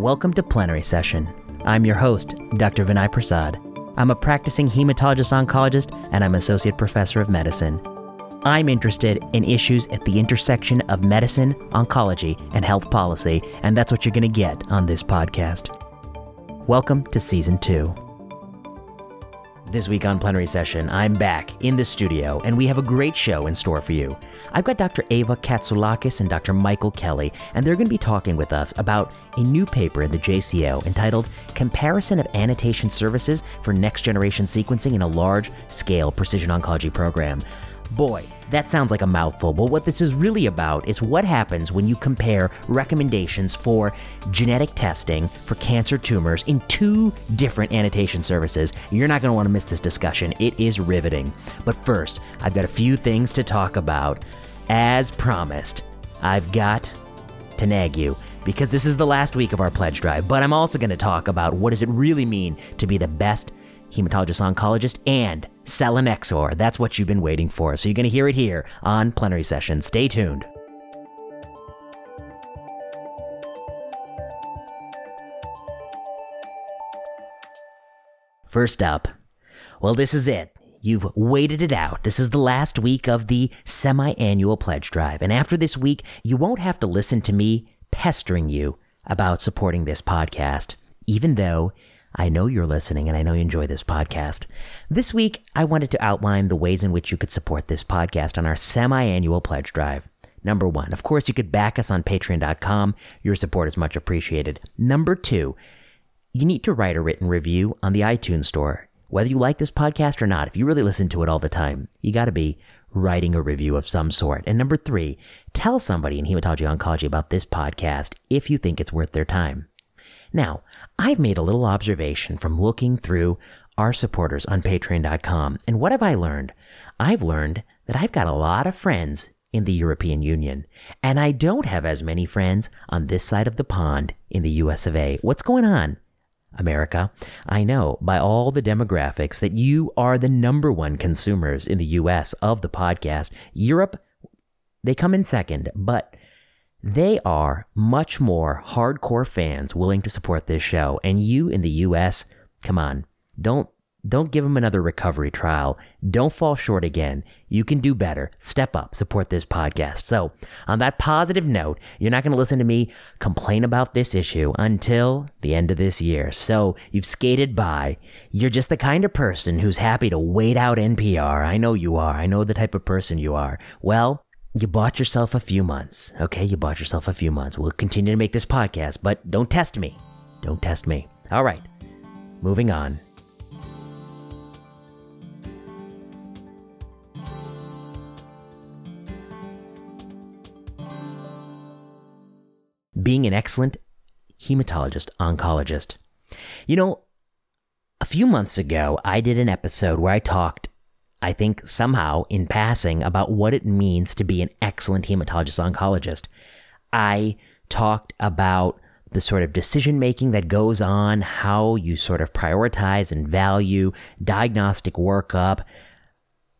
Welcome to Plenary Session. I'm your host, Dr. Vinay Prasad. I'm a practicing hematologist oncologist and I'm associate professor of medicine. I'm interested in issues at the intersection of medicine, oncology, and health policy, and that's what you're going to get on this podcast. Welcome to Season 2. This week on Plenary Session, I'm back in the studio, and we have a great show in store for you. I've got Dr. Ava Katsoulakis and Dr. Michael Kelly, and they're going to be talking with us about a new paper in the JCO entitled Comparison of Annotation Services for Next Generation Sequencing in a Large Scale Precision Oncology Program. Boy, that sounds like a mouthful, but what this is really about is what happens when you compare recommendations for genetic testing for cancer tumors in two different annotation services. You're not going to want to miss this discussion. It is riveting. But first, I've got a few things to talk about. As promised, I've got to nag you because this is the last week of our pledge drive, but I'm also going to talk about what does it really mean to be the best hematologist oncologist, and selinexor. That's what you've been waiting for. So you're going to hear it here on Plenary Session. Stay tuned. First up, well, this is it. You've waited it out. This is the last week of the semi annual pledge drive. And after this week, you won't have to listen to me pestering you about supporting this podcast, even though I know you're listening and I know you enjoy this podcast. This week, I wanted to outline the ways in which you could support this podcast on our semi annual pledge drive. Number one, of course, you could back us on patreon.com. Your support is much appreciated. Number two, you need to write a written review on the iTunes store. Whether you like this podcast or not, if you really listen to it all the time, you got to be writing a review of some sort. And number three, tell somebody in hematology oncology about this podcast if you think it's worth their time. Now, I've made a little observation from looking through our supporters on patreon.com. And what have I learned? I've learned that I've got a lot of friends in the European Union, and I don't have as many friends on this side of the pond in the US of A. What's going on? America, I know by all the demographics that you are the number one consumers in the US of the podcast. Europe, they come in second, but they are much more hardcore fans willing to support this show. And you in the US, come on, don't don't give them another recovery trial. Don't fall short again. You can do better. Step up, support this podcast. So, on that positive note, you're not going to listen to me complain about this issue until the end of this year. So, you've skated by. You're just the kind of person who's happy to wait out NPR. I know you are. I know the type of person you are. Well, you bought yourself a few months. Okay, you bought yourself a few months. We'll continue to make this podcast, but don't test me. Don't test me. All right, moving on. Being an excellent hematologist, oncologist. You know, a few months ago, I did an episode where I talked I think somehow in passing about what it means to be an excellent hematologist oncologist. I talked about the sort of decision making that goes on, how you sort of prioritize and value diagnostic workup,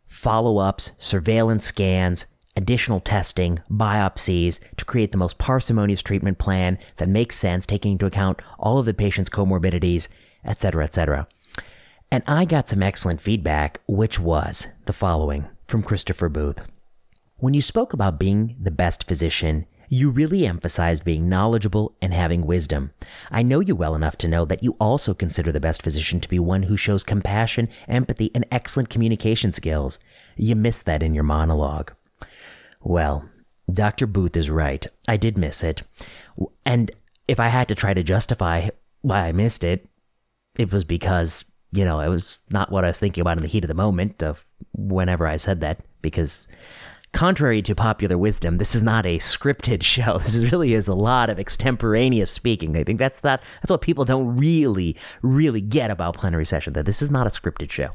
follow ups, surveillance scans, additional testing, biopsies to create the most parsimonious treatment plan that makes sense, taking into account all of the patient's comorbidities, etc., etc. And I got some excellent feedback, which was the following from Christopher Booth. When you spoke about being the best physician, you really emphasized being knowledgeable and having wisdom. I know you well enough to know that you also consider the best physician to be one who shows compassion, empathy, and excellent communication skills. You missed that in your monologue. Well, Dr. Booth is right. I did miss it. And if I had to try to justify why I missed it, it was because you know, it was not what I was thinking about in the heat of the moment of whenever I said that, because contrary to popular wisdom, this is not a scripted show. This really is a lot of extemporaneous speaking. I think that's that that's what people don't really, really get about plenary session, that this is not a scripted show.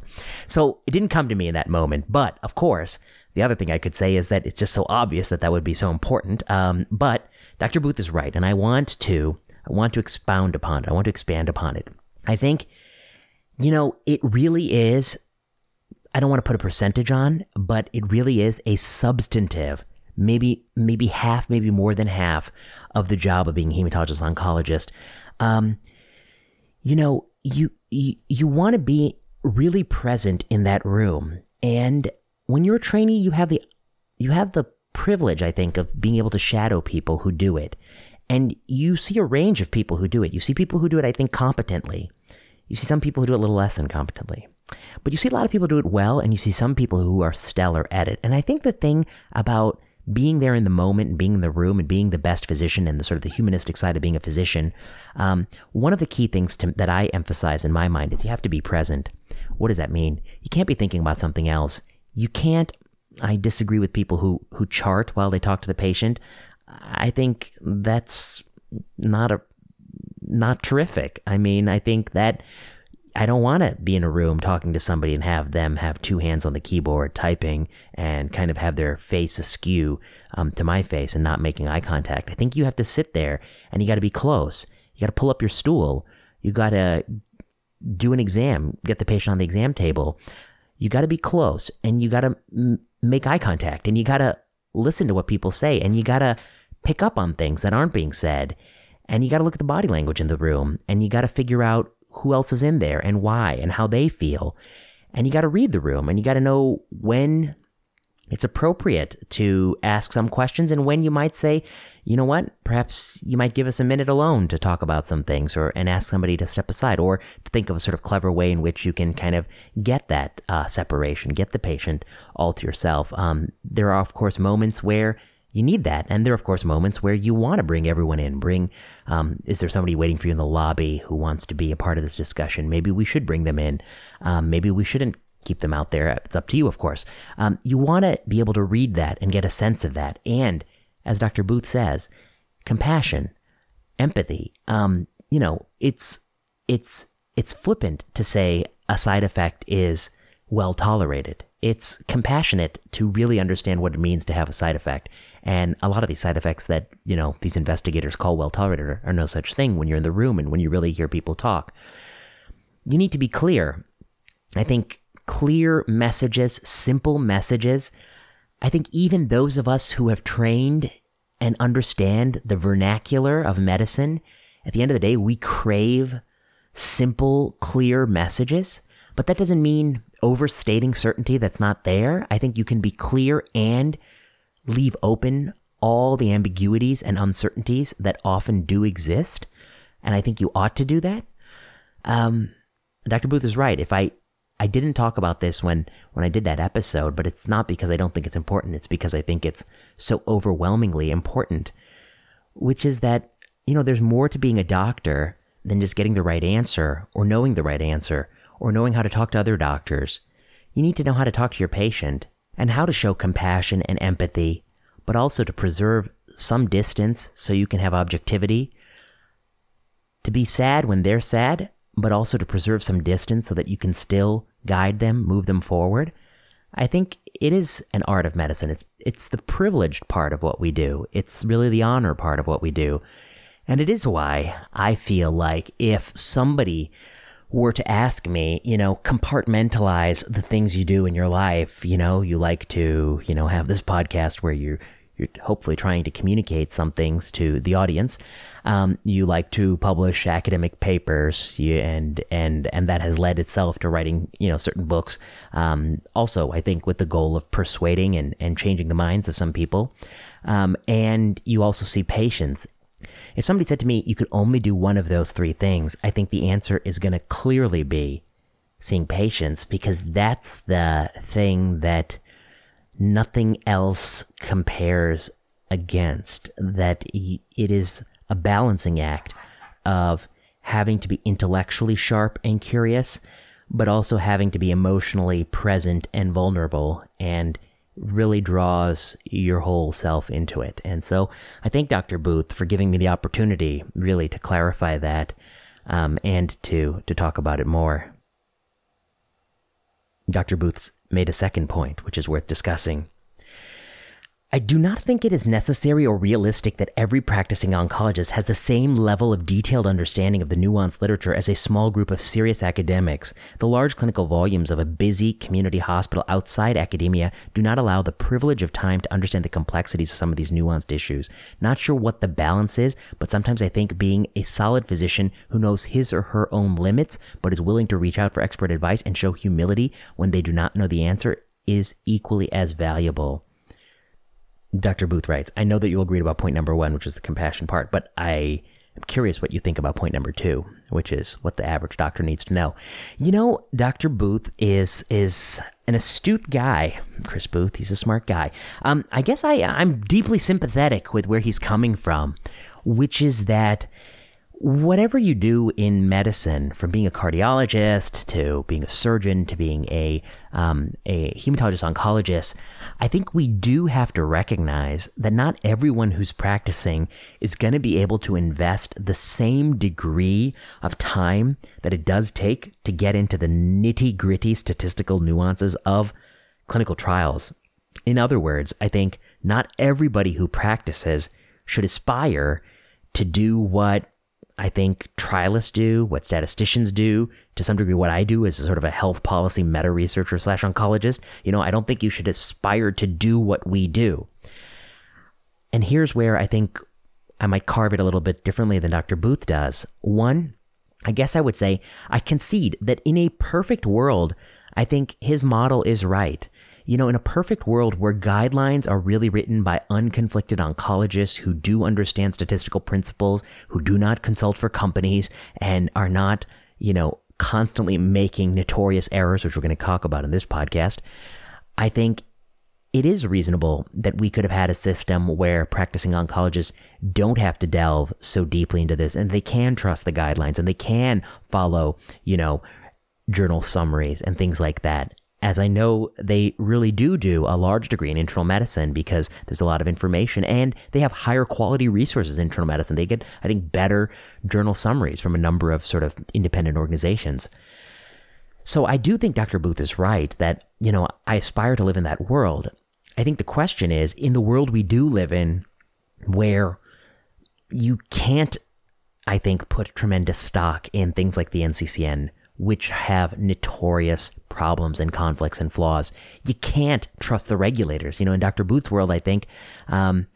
So it didn't come to me in that moment. But of course, the other thing I could say is that it's just so obvious that that would be so important. Um, but Dr. Booth is right, and I want to I want to expound upon it. I want to expand upon it. I think you know, it really is. I don't want to put a percentage on, but it really is a substantive, maybe maybe half, maybe more than half of the job of being a hematologist oncologist. Um, you know, you you, you want to be really present in that room, and when you're a trainee, you have the you have the privilege, I think, of being able to shadow people who do it. And you see a range of people who do it. You see people who do it, I think, competently. You see some people who do it a little less than competently. But you see a lot of people do it well, and you see some people who are stellar at it. And I think the thing about being there in the moment and being in the room and being the best physician and the sort of the humanistic side of being a physician, um, one of the key things to, that I emphasize in my mind is you have to be present. What does that mean? You can't be thinking about something else. You can't. I disagree with people who who chart while they talk to the patient. I think that's not a not terrific. I mean, I think that I don't want to be in a room talking to somebody and have them have two hands on the keyboard typing and kind of have their face askew um, to my face and not making eye contact. I think you have to sit there and you got to be close. You got to pull up your stool. You got to do an exam, get the patient on the exam table. You got to be close and you got to m- make eye contact and you got to listen to what people say and you got to pick up on things that aren't being said. And you got to look at the body language in the room and you got to figure out who else is in there and why and how they feel. And you got to read the room and you got to know when it's appropriate to ask some questions and when you might say, you know what, perhaps you might give us a minute alone to talk about some things or and ask somebody to step aside or to think of a sort of clever way in which you can kind of get that uh, separation, get the patient all to yourself. Um, there are, of course, moments where you need that. And there are, of course, moments where you want to bring everyone in. Bring, um, is there somebody waiting for you in the lobby who wants to be a part of this discussion? Maybe we should bring them in. Um, maybe we shouldn't keep them out there. It's up to you, of course. Um, you want to be able to read that and get a sense of that. And as Dr. Booth says, compassion, empathy. Um, you know, it's it's it's flippant to say a side effect is well tolerated it's compassionate to really understand what it means to have a side effect. And a lot of these side effects that, you know, these investigators call well tolerated are, no such thing when you're in the room and when you really hear people talk. You need to be clear. I think clear messages, simple messages. I think even those of us who have trained and understand the vernacular of medicine, at the end of the day, we crave simple, clear messages. But that doesn't mean overstating certainty that's not there. I think you can be clear and leave open all the ambiguities and uncertainties that often do exist. And I think you ought to do that. Um, Dr. Booth is right. If I, I didn't talk about this when, when I did that episode, but it's not because I don't think it's important. It's because I think it's so overwhelmingly important, which is that, you know, there's more to being a doctor than just getting the right answer or knowing the right answer or knowing how to talk to other doctors. You need to know how to talk to your patient and how to show compassion and empathy, but also to preserve some distance so you can have objectivity. To be sad when they're sad, but also to preserve some distance so that you can still guide them, move them forward. I think it is an art of medicine. It's it's the privileged part of what we do. It's really the honor part of what we do. And it is why I feel like if somebody were to ask me, you know, compartmentalize the things you do in your life, you know, you like to, you know, have this podcast where you're you're hopefully trying to communicate some things to the audience. Um, you like to publish academic papers, you, and and and that has led itself to writing, you know, certain books. Um, also, I think with the goal of persuading and and changing the minds of some people. Um, and you also see patients if somebody said to me, you could only do one of those three things, I think the answer is going to clearly be seeing patients because that's the thing that nothing else compares against. That it is a balancing act of having to be intellectually sharp and curious, but also having to be emotionally present and vulnerable and really draws your whole self into it. And so I thank Dr. Booth for giving me the opportunity really to clarify that um, and to, to talk about it more. Dr. Booth's made a second point, which is worth discussing. I do not think it is necessary or realistic that every practicing oncologist has the same level of detailed understanding of the nuanced literature as a small group of serious academics. The large clinical volumes of a busy community hospital outside academia do not allow the privilege of time to understand the complexities of some of these nuanced issues. Not sure what the balance is, but sometimes I think being a solid physician who knows his or her own limits, but is willing to reach out for expert advice and show humility when they do not know the answer is equally as valuable. Dr. Booth writes, I know that you agreed about point number one, which is the compassion part, but I am curious what you think about point number two, which is what the average doctor needs to know. You know, Dr. Booth is is an astute guy. Chris Booth, he's a smart guy. Um, I guess I I'm deeply sympathetic with where he's coming from, which is that whatever you do in medicine, from being a cardiologist to being a surgeon to being a um, a hematologist oncologist, I think we do have to recognize that not everyone who's practicing is going to be able to invest the same degree of time that it does take to get into the nitty gritty statistical nuances of clinical trials. In other words, I think not everybody who practices should aspire to do what I think trialists do, what statisticians do, to some degree, what I do as sort of a health policy meta researcher slash oncologist. You know, I don't think you should aspire to do what we do. And here's where I think I might carve it a little bit differently than Dr. Booth does. One, I guess I would say I concede that in a perfect world, I think his model is right. You know, in a perfect world where guidelines are really written by unconflicted oncologists who do understand statistical principles, who do not consult for companies, and are not, you know, constantly making notorious errors, which we're going to talk about in this podcast, I think it is reasonable that we could have had a system where practicing oncologists don't have to delve so deeply into this and they can trust the guidelines and they can follow, you know, journal summaries and things like that as I know they really do do a large degree in internal medicine because there's a lot of information and they have higher quality resources in internal medicine. They get, I think, better journal summaries from a number of sort of independent organizations. So I do think Dr. Booth is right that, you know, I aspire to live in that world. I think the question is in the world we do live in, where you can't, I think, put tremendous stock in things like the NCCN which have notorious problems and conflicts and flaws. You can't trust the regulators. You know, in Dr. Booth's world, I think, um,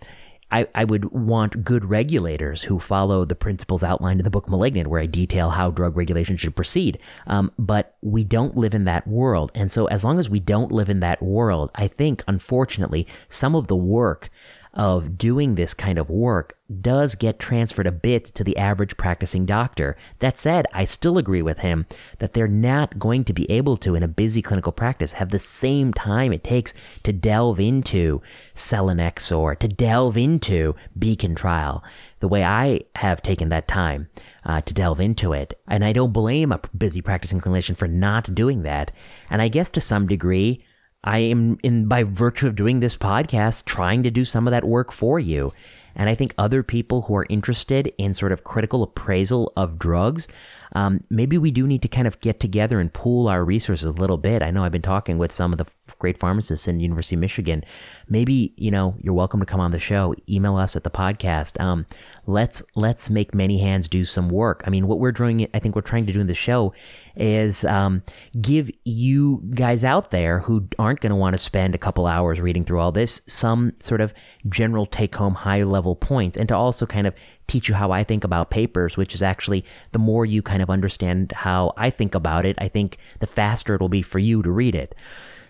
I, I would want good regulators who follow the principles outlined in the book Malignant, where I detail how drug regulation should proceed. Um, but we don't live in that world. And so, as long as we don't live in that world, I think, unfortunately, some of the work of doing this kind of work does get transferred a bit to the average practicing doctor. That said, I still agree with him that they're not going to be able to, in a busy clinical practice, have the same time it takes to delve into selinexor, to delve into Beacon trial, the way I have taken that time uh, to delve into it. And I don't blame a busy practicing clinician for not doing that. And I guess to some degree, I am in by virtue of doing this podcast trying to do some of that work for you. And I think other people who are interested in sort of critical appraisal of drugs, um, maybe we do need to kind of get together and pool our resources a little bit. I know I've been talking with some of the great pharmacists in University of Michigan. Maybe you know you're welcome to come on the show. Email us at the podcast. Um, let's let's make many hands do some work. I mean, what we're doing, I think we're trying to do in the show is um, give you guys out there who aren't going to want to spend a couple hours reading through all this some sort of general take home high level points, and to also kind of teach you how I think about papers, which is actually the more you kind of understand how I think about it, I think the faster it'll be for you to read it.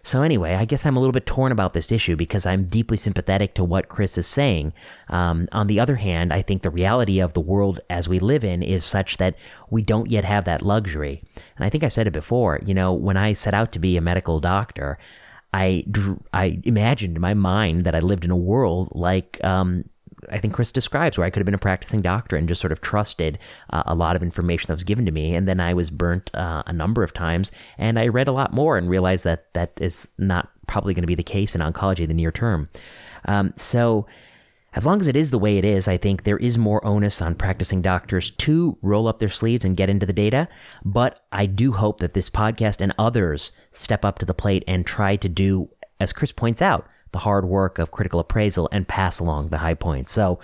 So, anyway, I guess I'm a little bit torn about this issue because I'm deeply sympathetic to what Chris is saying. Um, on the other hand, I think the reality of the world as we live in is such that we don't yet have that luxury. And I think I said it before, you know, when I set out to be a medical doctor, I, drew, I imagined in my mind that I lived in a world like um, I think Chris describes, where I could have been a practicing doctor and just sort of trusted uh, a lot of information that was given to me. And then I was burnt uh, a number of times, and I read a lot more and realized that that is not probably going to be the case in oncology in the near term. Um, so, as long as it is the way it is, I think there is more onus on practicing doctors to roll up their sleeves and get into the data. But I do hope that this podcast and others step up to the plate and try to do, as Chris points out, the hard work of critical appraisal and pass along the high points. So,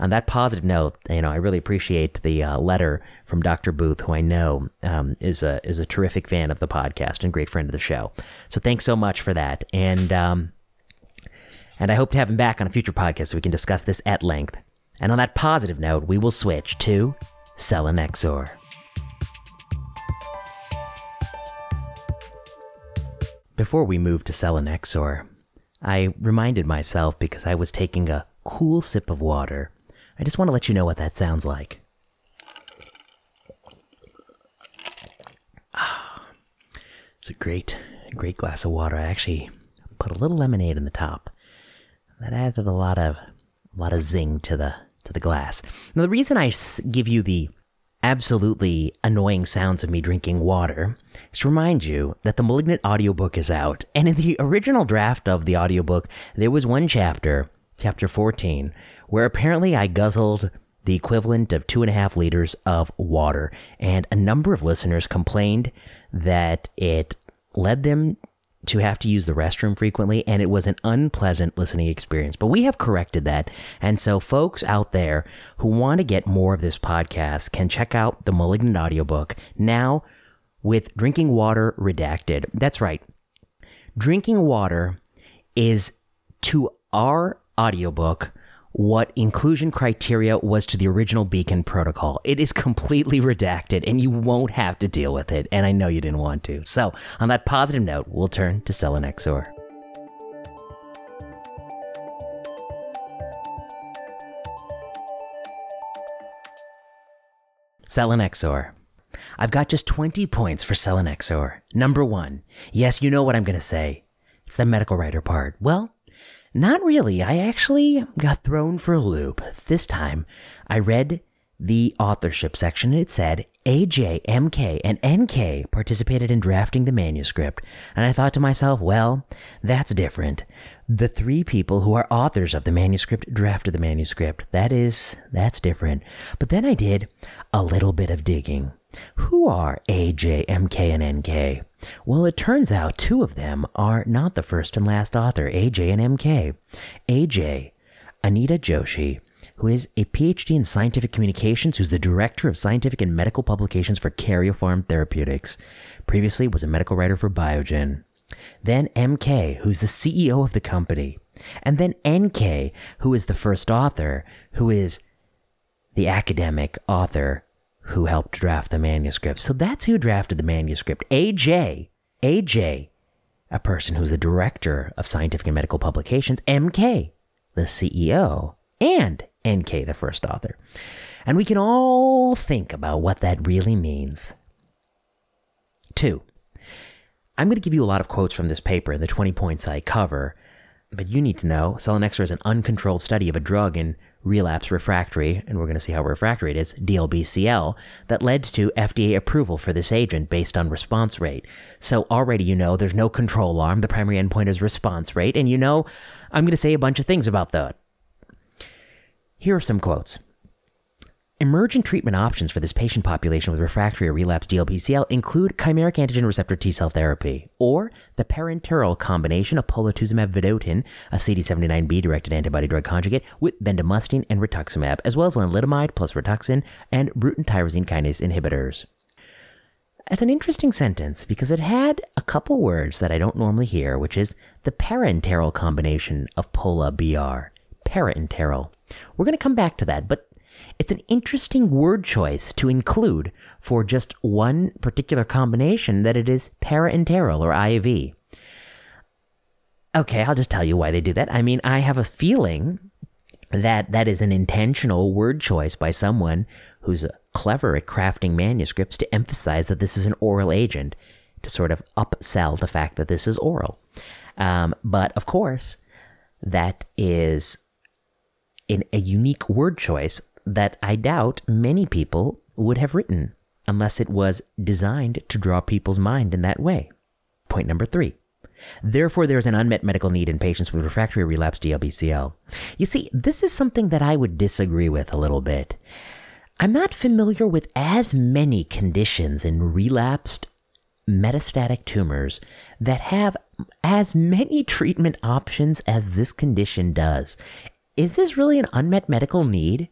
on that positive note, you know, I really appreciate the uh, letter from Dr. Booth, who I know um, is a is a terrific fan of the podcast and great friend of the show. So, thanks so much for that, and um, and I hope to have him back on a future podcast so we can discuss this at length. And on that positive note, we will switch to Selinexor. Before we move to Selinexor, I reminded myself because I was taking a cool sip of water. I just want to let you know what that sounds like. Ah, it's a great, great glass of water. I actually put a little lemonade in the top. That added a lot of, a lot of zing to the to the glass. Now, the reason I give you the absolutely annoying sounds of me drinking water is to remind you that the Malignant audiobook is out. And in the original draft of the audiobook, there was one chapter, chapter 14, where apparently I guzzled the equivalent of two and a half liters of water. And a number of listeners complained that it led them to have to use the restroom frequently, and it was an unpleasant listening experience. But we have corrected that. And so, folks out there who want to get more of this podcast can check out the Malignant audiobook now with Drinking Water Redacted. That's right. Drinking water is to our audiobook what inclusion criteria was to the original Beacon protocol. It is completely redacted and you won't have to deal with it. And I know you didn't want to. So, on that positive note, we'll turn to Selinexor. Selinexor. I've got just 20 points for Selinexor. Number one. Yes, you know what I'm going to say. It's the medical writer part. Well, not really. I actually got thrown for a loop. This time, I read the authorship section and it said AJ, MK, and NK participated in drafting the manuscript. And I thought to myself, well, that's different. The three people who are authors of the manuscript drafted the manuscript. That is, that's different. But then I did a little bit of digging. Who are AJ, MK, and NK? Well, it turns out two of them are not the first and last author, AJ and MK. AJ, Anita Joshi, who is a PhD in scientific communications, who's the director of scientific and medical publications for Karyopharm Therapeutics. Previously was a medical writer for Biogen. Then MK, who's the CEO of the company. And then NK, who is the first author, who is the academic author who helped draft the manuscript. So that's who drafted the manuscript. AJ, AJ, a person who's the director of scientific and medical publications, MK, the CEO, and NK, the first author. And we can all think about what that really means. Two, I'm going to give you a lot of quotes from this paper and the 20 points I cover, but you need to know selinexor is an uncontrolled study of a drug in relapse refractory, and we're going to see how refractory it is, DLBCL, that led to FDA approval for this agent based on response rate. So already you know there's no control arm. The primary endpoint is response rate, and you know I'm going to say a bunch of things about that. Here are some quotes. Emergent treatment options for this patient population with refractory or relapsed DLBCL include chimeric antigen receptor T cell therapy, or the parenteral combination of polatuzumab vedotin, a CD79B directed antibody drug conjugate, with bendamustine and rituximab, as well as lenalidomide plus rituxan and Bruton tyrosine kinase inhibitors. That's an interesting sentence because it had a couple words that I don't normally hear, which is the parenteral combination of Pola BR. Parenteral. We're going to come back to that, but it's an interesting word choice to include for just one particular combination that it is parenteral or IV. Okay, I'll just tell you why they do that. I mean, I have a feeling that that is an intentional word choice by someone who's clever at crafting manuscripts to emphasize that this is an oral agent to sort of upsell the fact that this is oral. Um, but of course, that is in a unique word choice that I doubt many people would have written unless it was designed to draw people's mind in that way. Point number three. Therefore, there is an unmet medical need in patients with refractory relapsed DLBCL. You see, this is something that I would disagree with a little bit. I'm not familiar with as many conditions in relapsed metastatic tumors that have as many treatment options as this condition does, is this really an unmet medical need?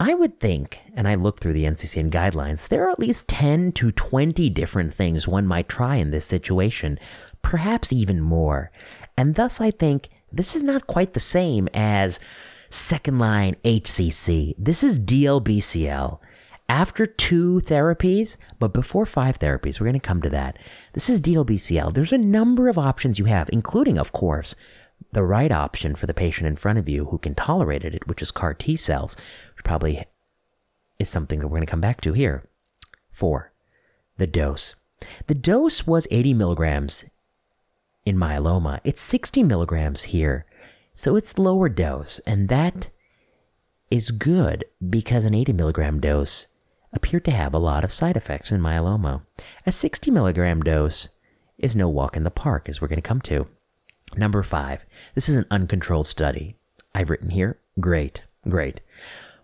I would think, and I looked through the NCCN guidelines, there are at least 10 to 20 different things one might try in this situation, perhaps even more. And thus, I think this is not quite the same as second line HCC. This is DLBCL. After two therapies, but before five therapies, we're going to come to that. This is DLBCL. There's a number of options you have, including, of course, the right option for the patient in front of you who can tolerate it, which is CAR T cells, which probably is something that we're going to come back to here. Four, the dose. The dose was 80 milligrams in myeloma. It's 60 milligrams here. So it's lower dose. And that is good because an 80 milligram dose appeared to have a lot of side effects in myeloma. A 60 milligram dose is no walk in the park, as we're going to come to. Number five, this is an uncontrolled study. I've written here, great, great.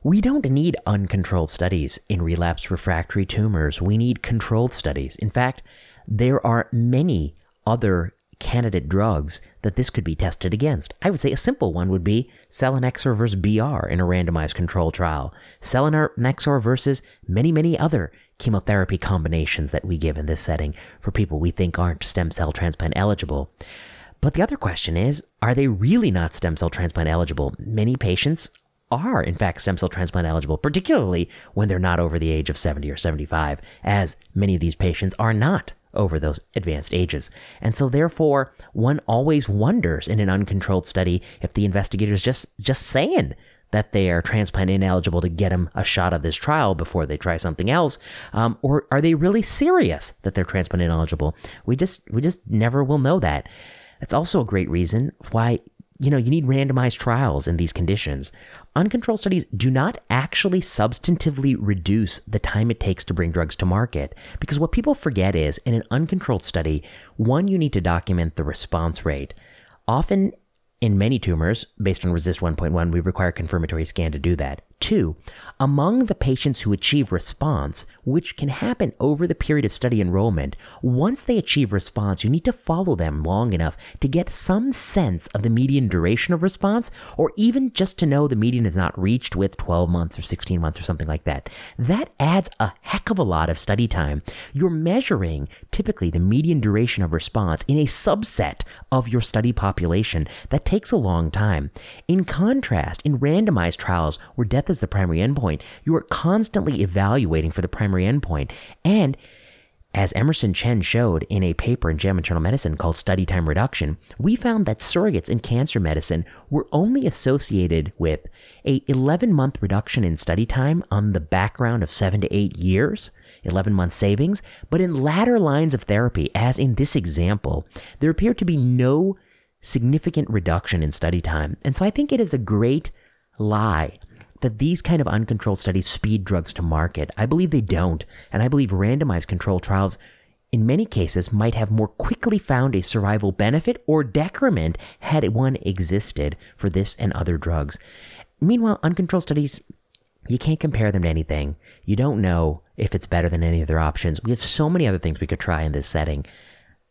We don't need uncontrolled studies in relapse refractory tumors. We need controlled studies. In fact, there are many other candidate drugs that this could be tested against. I would say a simple one would be selinexor versus BR in a randomized control trial. Selinexor versus many, many other chemotherapy combinations that we give in this setting for people we think aren't stem cell transplant eligible. But the other question is, are they really not stem cell transplant eligible? Many patients are, in fact, stem cell transplant eligible, particularly when they're not over the age of 70 or 75, as many of these patients are not over those advanced ages. And so therefore, one always wonders in an uncontrolled study if the investigators just just saying that they are transplant ineligible to get them a shot of this trial before they try something else, um, or are they really serious that they're transplant ineligible? We just we just never will know that. That's also a great reason why you know you need randomized trials in these conditions. Uncontrolled studies do not actually substantively reduce the time it takes to bring drugs to market. Because what people forget is in an uncontrolled study, one, you need to document the response rate. Often in many tumors, based on RECIST 1.1, we require confirmatory scan to do that. Two, among the patients who achieve response, which can happen over the period of study enrollment, once they achieve response, you need to follow them long enough to get some sense of the median duration of response, or even just to know the median is not reached with 12 months or 16 months or something like that. That adds a heck of a lot of study time. You're measuring typically the median duration of response in a subset of your study population. That takes a long time. In contrast, in randomized trials where death is the primary endpoint, you are constantly evaluating for the primary endpoint. And as Emerson Chen showed in a paper in JAMA Internal Medicine called Study Time Reduction, we found that surrogates in cancer medicine were only associated with a 11 month reduction in study time on the background of 7 to 8 years, 11 month savings, but in latter lines of therapy, as in this example, there appeared to be no significant reduction in study time. And so I think it is a great lie that these kind of uncontrolled studies speed drugs to market. I believe they don't, and I believe randomized controlled trials in many cases might have more quickly found a survival benefit or decrement had one existed for this and other drugs. Meanwhile, uncontrolled studies you can't compare them to anything. You don't know if it's better than any other options. We have so many other things we could try in this setting.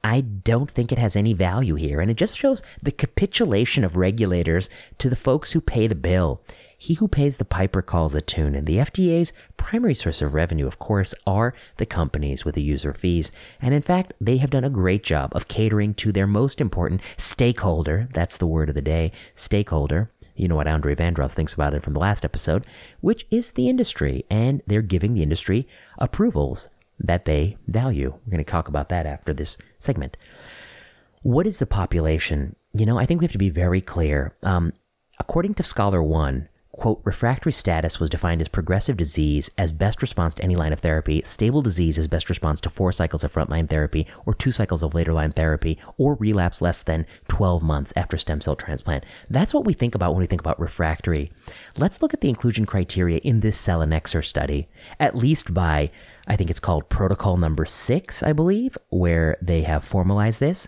I don't think it has any value here, and it just shows the capitulation of regulators to the folks who pay the bill. He who pays the piper calls the tune, and the FDA's primary source of revenue, of course, are the companies with the user fees. And in fact, they have done a great job of catering to their most important stakeholder. That's the word of the day, stakeholder. You know what Andre Vandross thinks about it from the last episode, which is the industry, and they're giving the industry approvals that they value. We're going to talk about that after this segment. What is the population? You know, I think we have to be very clear. Um, according to Scholar One, quote, refractory status was defined as progressive disease as best response to any line of therapy, stable disease as best response to four cycles of frontline therapy or two cycles of later line therapy, or relapse less than 12 months after stem cell transplant. That's what we think about when we think about refractory. Let's look at the inclusion criteria in this selinexor study, at least by, I think it's called protocol number six, I believe, where they have formalized this.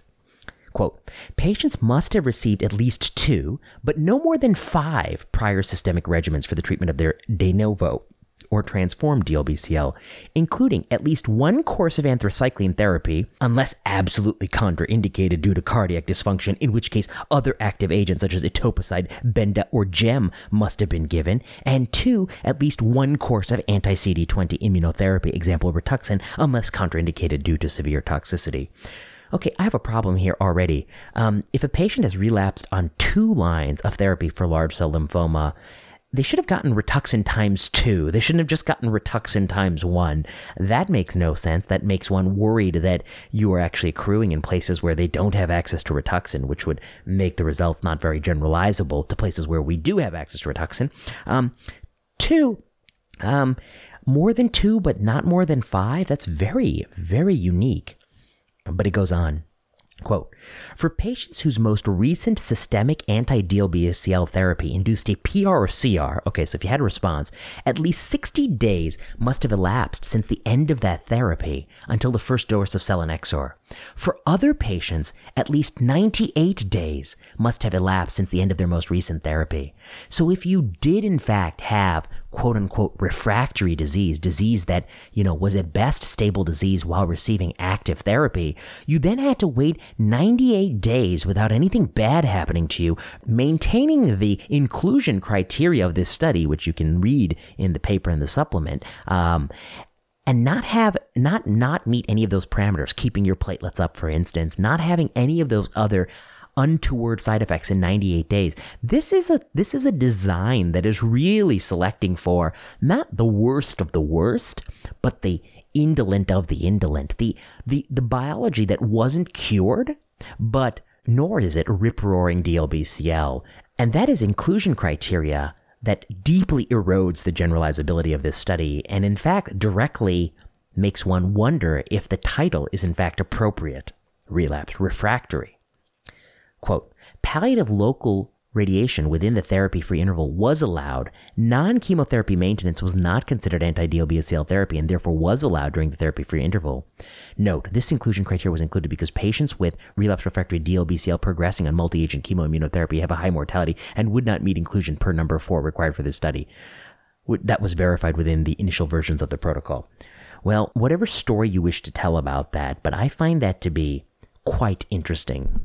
Quote, patients must have received at least two, but no more than five prior systemic regimens for the treatment of their de novo or transformed DLBCL, including at least one course of anthracycline therapy, unless absolutely contraindicated due to cardiac dysfunction, in which case other active agents such as etoposide, benda, or gem must have been given, and two, at least one course of anti CD20 immunotherapy, example Rituxan, unless contraindicated due to severe toxicity. Okay, I have a problem here already. Um, if a patient has relapsed on two lines of therapy for large cell lymphoma, they should have gotten Rituxan times two. They shouldn't have just gotten Rituxan times one. That makes no sense. That makes one worried that you are actually accruing in places where they don't have access to Rituxan, which would make the results not very generalizable to places where we do have access to Rituxan. Um, two, um, more than two, but not more than five. That's very, very unique. But it goes on. Quote, for patients whose most recent systemic anti-DLBCL therapy induced a PR or CR, okay, so if you had a response, at least 60 days must have elapsed since the end of that therapy until the first dose of selinexor. For other patients, at least 98 days must have elapsed since the end of their most recent therapy. So if you did in fact have quote unquote refractory disease, disease that, you know, was at best stable disease while receiving active therapy, you then had to wait 98 days without anything bad happening to you, maintaining the inclusion criteria of this study, which you can read in the paper in the supplement. Um, and not have not not meet any of those parameters keeping your platelets up for instance not having any of those other untoward side effects in 98 days. This is a this is a design that is really selecting for not the worst of the worst, but the indolent of the indolent, the the the biology that wasn't cured, but nor is it rip roaring DLBCL, and that is inclusion criteria that deeply erodes the generalizability of this study, and in fact directly makes one wonder if the title is in fact appropriate. Relapse refractory. Quote, palliative local radiation within the therapy free interval was allowed. Non chemotherapy maintenance was not considered anti DLBCL therapy and therefore was allowed during the therapy free interval. Note, this inclusion criteria was included because patients with relapse refractory DLBCL progressing on multi agent chemoimmunotherapy have a high mortality and would not meet inclusion per number four required for this study. That was verified within the initial versions of the protocol. Well, whatever story you wish to tell about that, but I find that to be quite interesting.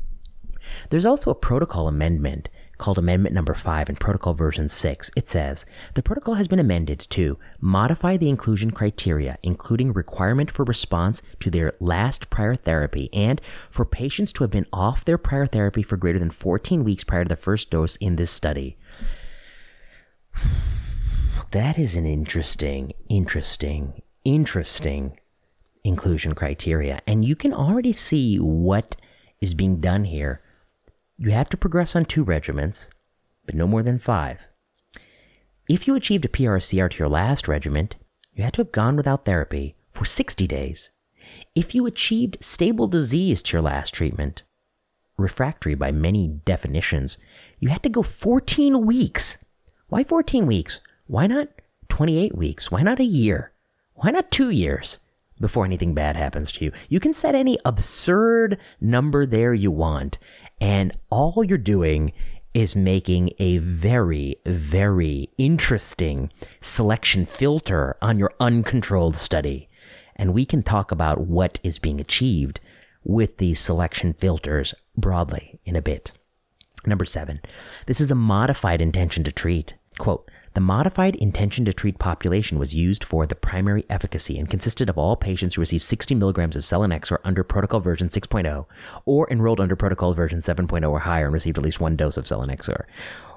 There's also a protocol amendment called Amendment Number 5 in Protocol Version 6. It says the protocol has been amended to modify the inclusion criteria, including requirement for response to their last prior therapy, and for patients to have been off their prior therapy for greater than 14 weeks prior to the first dose in this study. That is an interesting, interesting, interesting inclusion criteria. And you can already see what is being done here you have to progress on two regiments, but no more than five. If you achieved a PRCR to your last regiment, you had to have gone without therapy for 60 days. If you achieved stable disease to your last treatment, refractory by many definitions, you had to go 14 weeks. Why 14 weeks? Why not 28 weeks? Why not a year? Why not two years before anything bad happens to you? You can set any absurd number there you want, and all you're doing is making a very, very interesting selection filter on your uncontrolled study. And we can talk about what is being achieved with these selection filters broadly in a bit. Number seven, this is a modified intention to treat. Quote, the modified intention to treat population was used for the primary efficacy and consisted of all patients who received 60 milligrams of selinexor under protocol version 6.0 or enrolled under protocol version 7.0 or higher and received at least one dose of selinexor.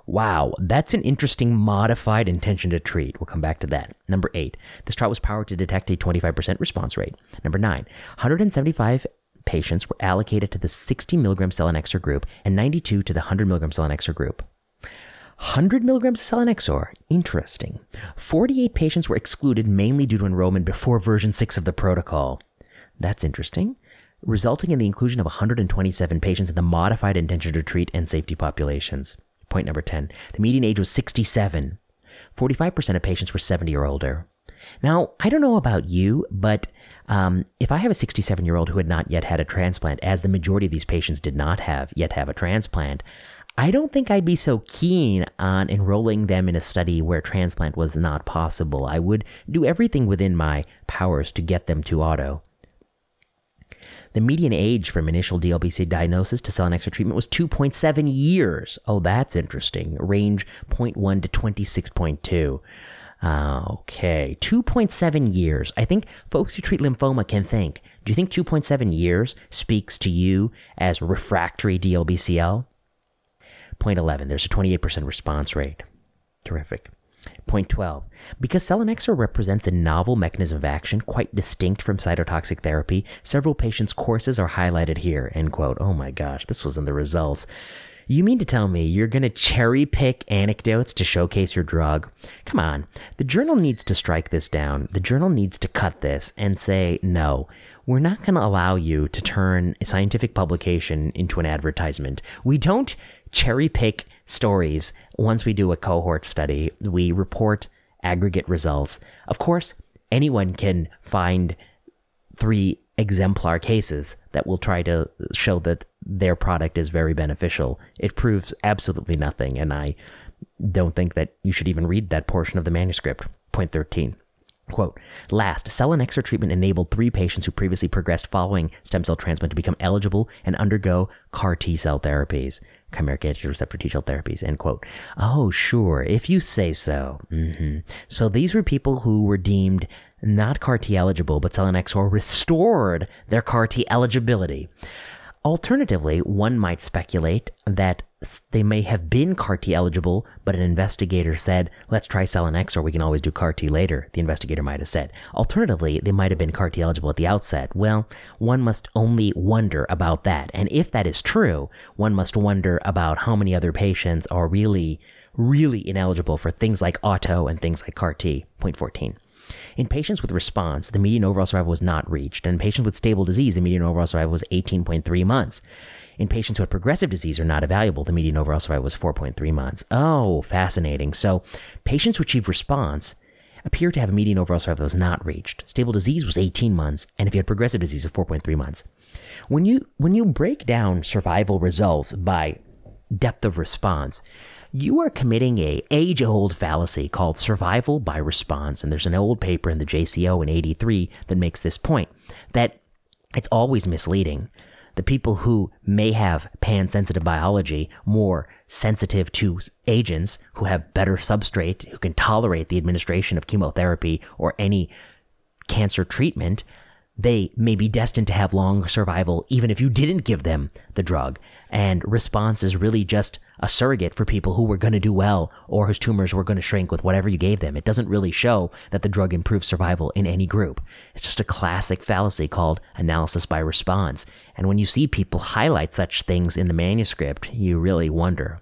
Wow, that's an interesting modified intention to treat. We'll come back to that. Number eight, this trial was powered to detect a 25% response rate. Number nine, 175 patients were allocated to the 60 milligram selinexor group and 92 to the 100 milligram selinexor group. 100 milligrams of selinexor. Interesting. 48 patients were excluded mainly due to enrollment before version 6 of the protocol. That's interesting. Resulting in the inclusion of 127 patients in the modified intention to treat and safety populations. Point number 10. The median age was 67. 45% of patients were 70 or older. Now, I don't know about you, but um, if I have a 67 year old who had not yet had a transplant, as the majority of these patients did not have yet have a transplant, I don't think I'd be so keen on enrolling them in a study where transplant was not possible. I would do everything within my powers to get them to auto. The median age from initial DLBC diagnosis to selinexor treatment was 2.7 years. Oh, that's interesting. Range 0.1 to 26.2. Uh, okay, 2.7 years. I think folks who treat lymphoma can think. Do you think 2.7 years speaks to you as refractory DLBCL? Point 11, there's a 28% response rate. Terrific. Point 12. Because selinexor represents a novel mechanism of action quite distinct from cytotoxic therapy, several patients' courses are highlighted here. End quote. Oh my gosh, this was in the results. You mean to tell me you're going to cherry pick anecdotes to showcase your drug? Come on. The journal needs to strike this down. The journal needs to cut this and say, no, we're not going to allow you to turn a scientific publication into an advertisement. We don't cherry pick stories. Once we do a cohort study, we report aggregate results. Of course, anyone can find three exemplar cases that will try to show that their product is very beneficial. It proves absolutely nothing, and I don't think that you should even read that portion of the manuscript. Point 13. Quote, last, selinexor treatment enabled three patients who previously progressed following stem cell transplant to become eligible and undergo CAR T cell therapies chimeric antigen receptor T cell therapies, end quote. Oh, sure, if you say so. Mm-hmm. So these were people who were deemed not CAR T eligible, but selinexor restored their CAR T eligibility. Alternatively, one might speculate that they may have been CAR T eligible, but an investigator said, let's try selinexor, we can always do CAR T later, the investigator might have said. Alternatively, they might have been CAR T eligible at the outset. Well, one must only wonder about that. And if that is true, one must wonder about how many other patients are really, really ineligible for things like auto and things like CAR T. Point 14. In patients with response, the median overall survival was not reached. And in patients with stable disease, the median overall survival was 18.3 months. In patients who had progressive disease or not evaluable, the median overall survival was 4.3 months. Oh, fascinating. So patients who achieved response appear to have a median overall survival that was not reached. Stable disease was 18 months, and if you had progressive disease, it was 4.3 months. When you when you break down survival results by depth of response, you are committing a age-old fallacy called survival by response. And there's an old paper in the JCO in 83 that makes this point that it's always misleading. The people who may have pan-sensitive biology, more sensitive to agents, who have better substrate, who can tolerate the administration of chemotherapy or any cancer treatment, they may be destined to have long survival even if you didn't give them the drug. And response is really just a surrogate for people who were going to do well or whose tumors were going to shrink with whatever you gave them. It doesn't really show that the drug improves survival in any group. It's just a classic fallacy called analysis by response. And when you see people highlight such things in the manuscript, you really wonder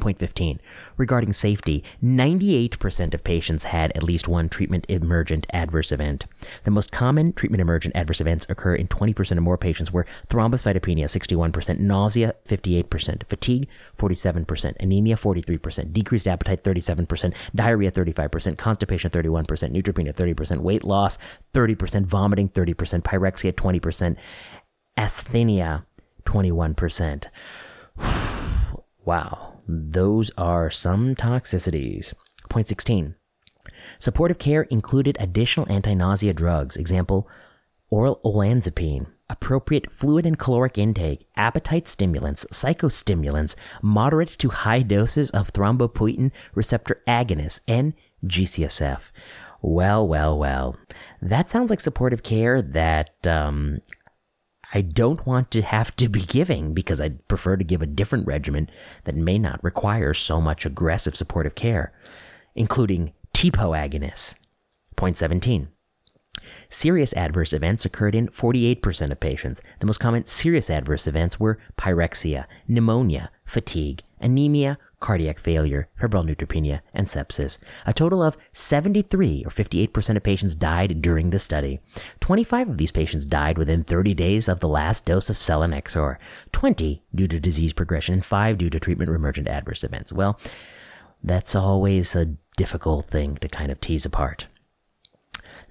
Point 15. Regarding safety, 98% of patients had at least one treatment emergent adverse event. The most common treatment emergent adverse events occur in 20% or more patients were thrombocytopenia 61%, nausea 58%, fatigue 47%, anemia 43%, decreased appetite 37%, diarrhea 35%, constipation 31%, neutropenia 30%, weight loss 30%, vomiting 30%, pyrexia 20%, asthenia 21%. wow. Those are some toxicities. Point 16. Supportive care included additional anti nausea drugs, example, oral olanzapine, appropriate fluid and caloric intake, appetite stimulants, psychostimulants, moderate to high doses of thrombopoietin receptor agonists, and GCSF. Well, well, well. That sounds like supportive care that um, I don't want to have to be giving because I'd prefer to give a different regimen that may not require so much aggressive supportive care, including TPO agonists. Point 17. Serious adverse events occurred in 48% of patients. The most common serious adverse events were pyrexia, pneumonia, fatigue, anemia, cardiac failure, febrile neutropenia, and sepsis. A total of 73 or 58% of patients died during the study. 25 of these patients died within 30 days of the last dose of selinexor, 20 due to disease progression, and 5 due to treatment emergent adverse events. Well, that's always a difficult thing to kind of tease apart.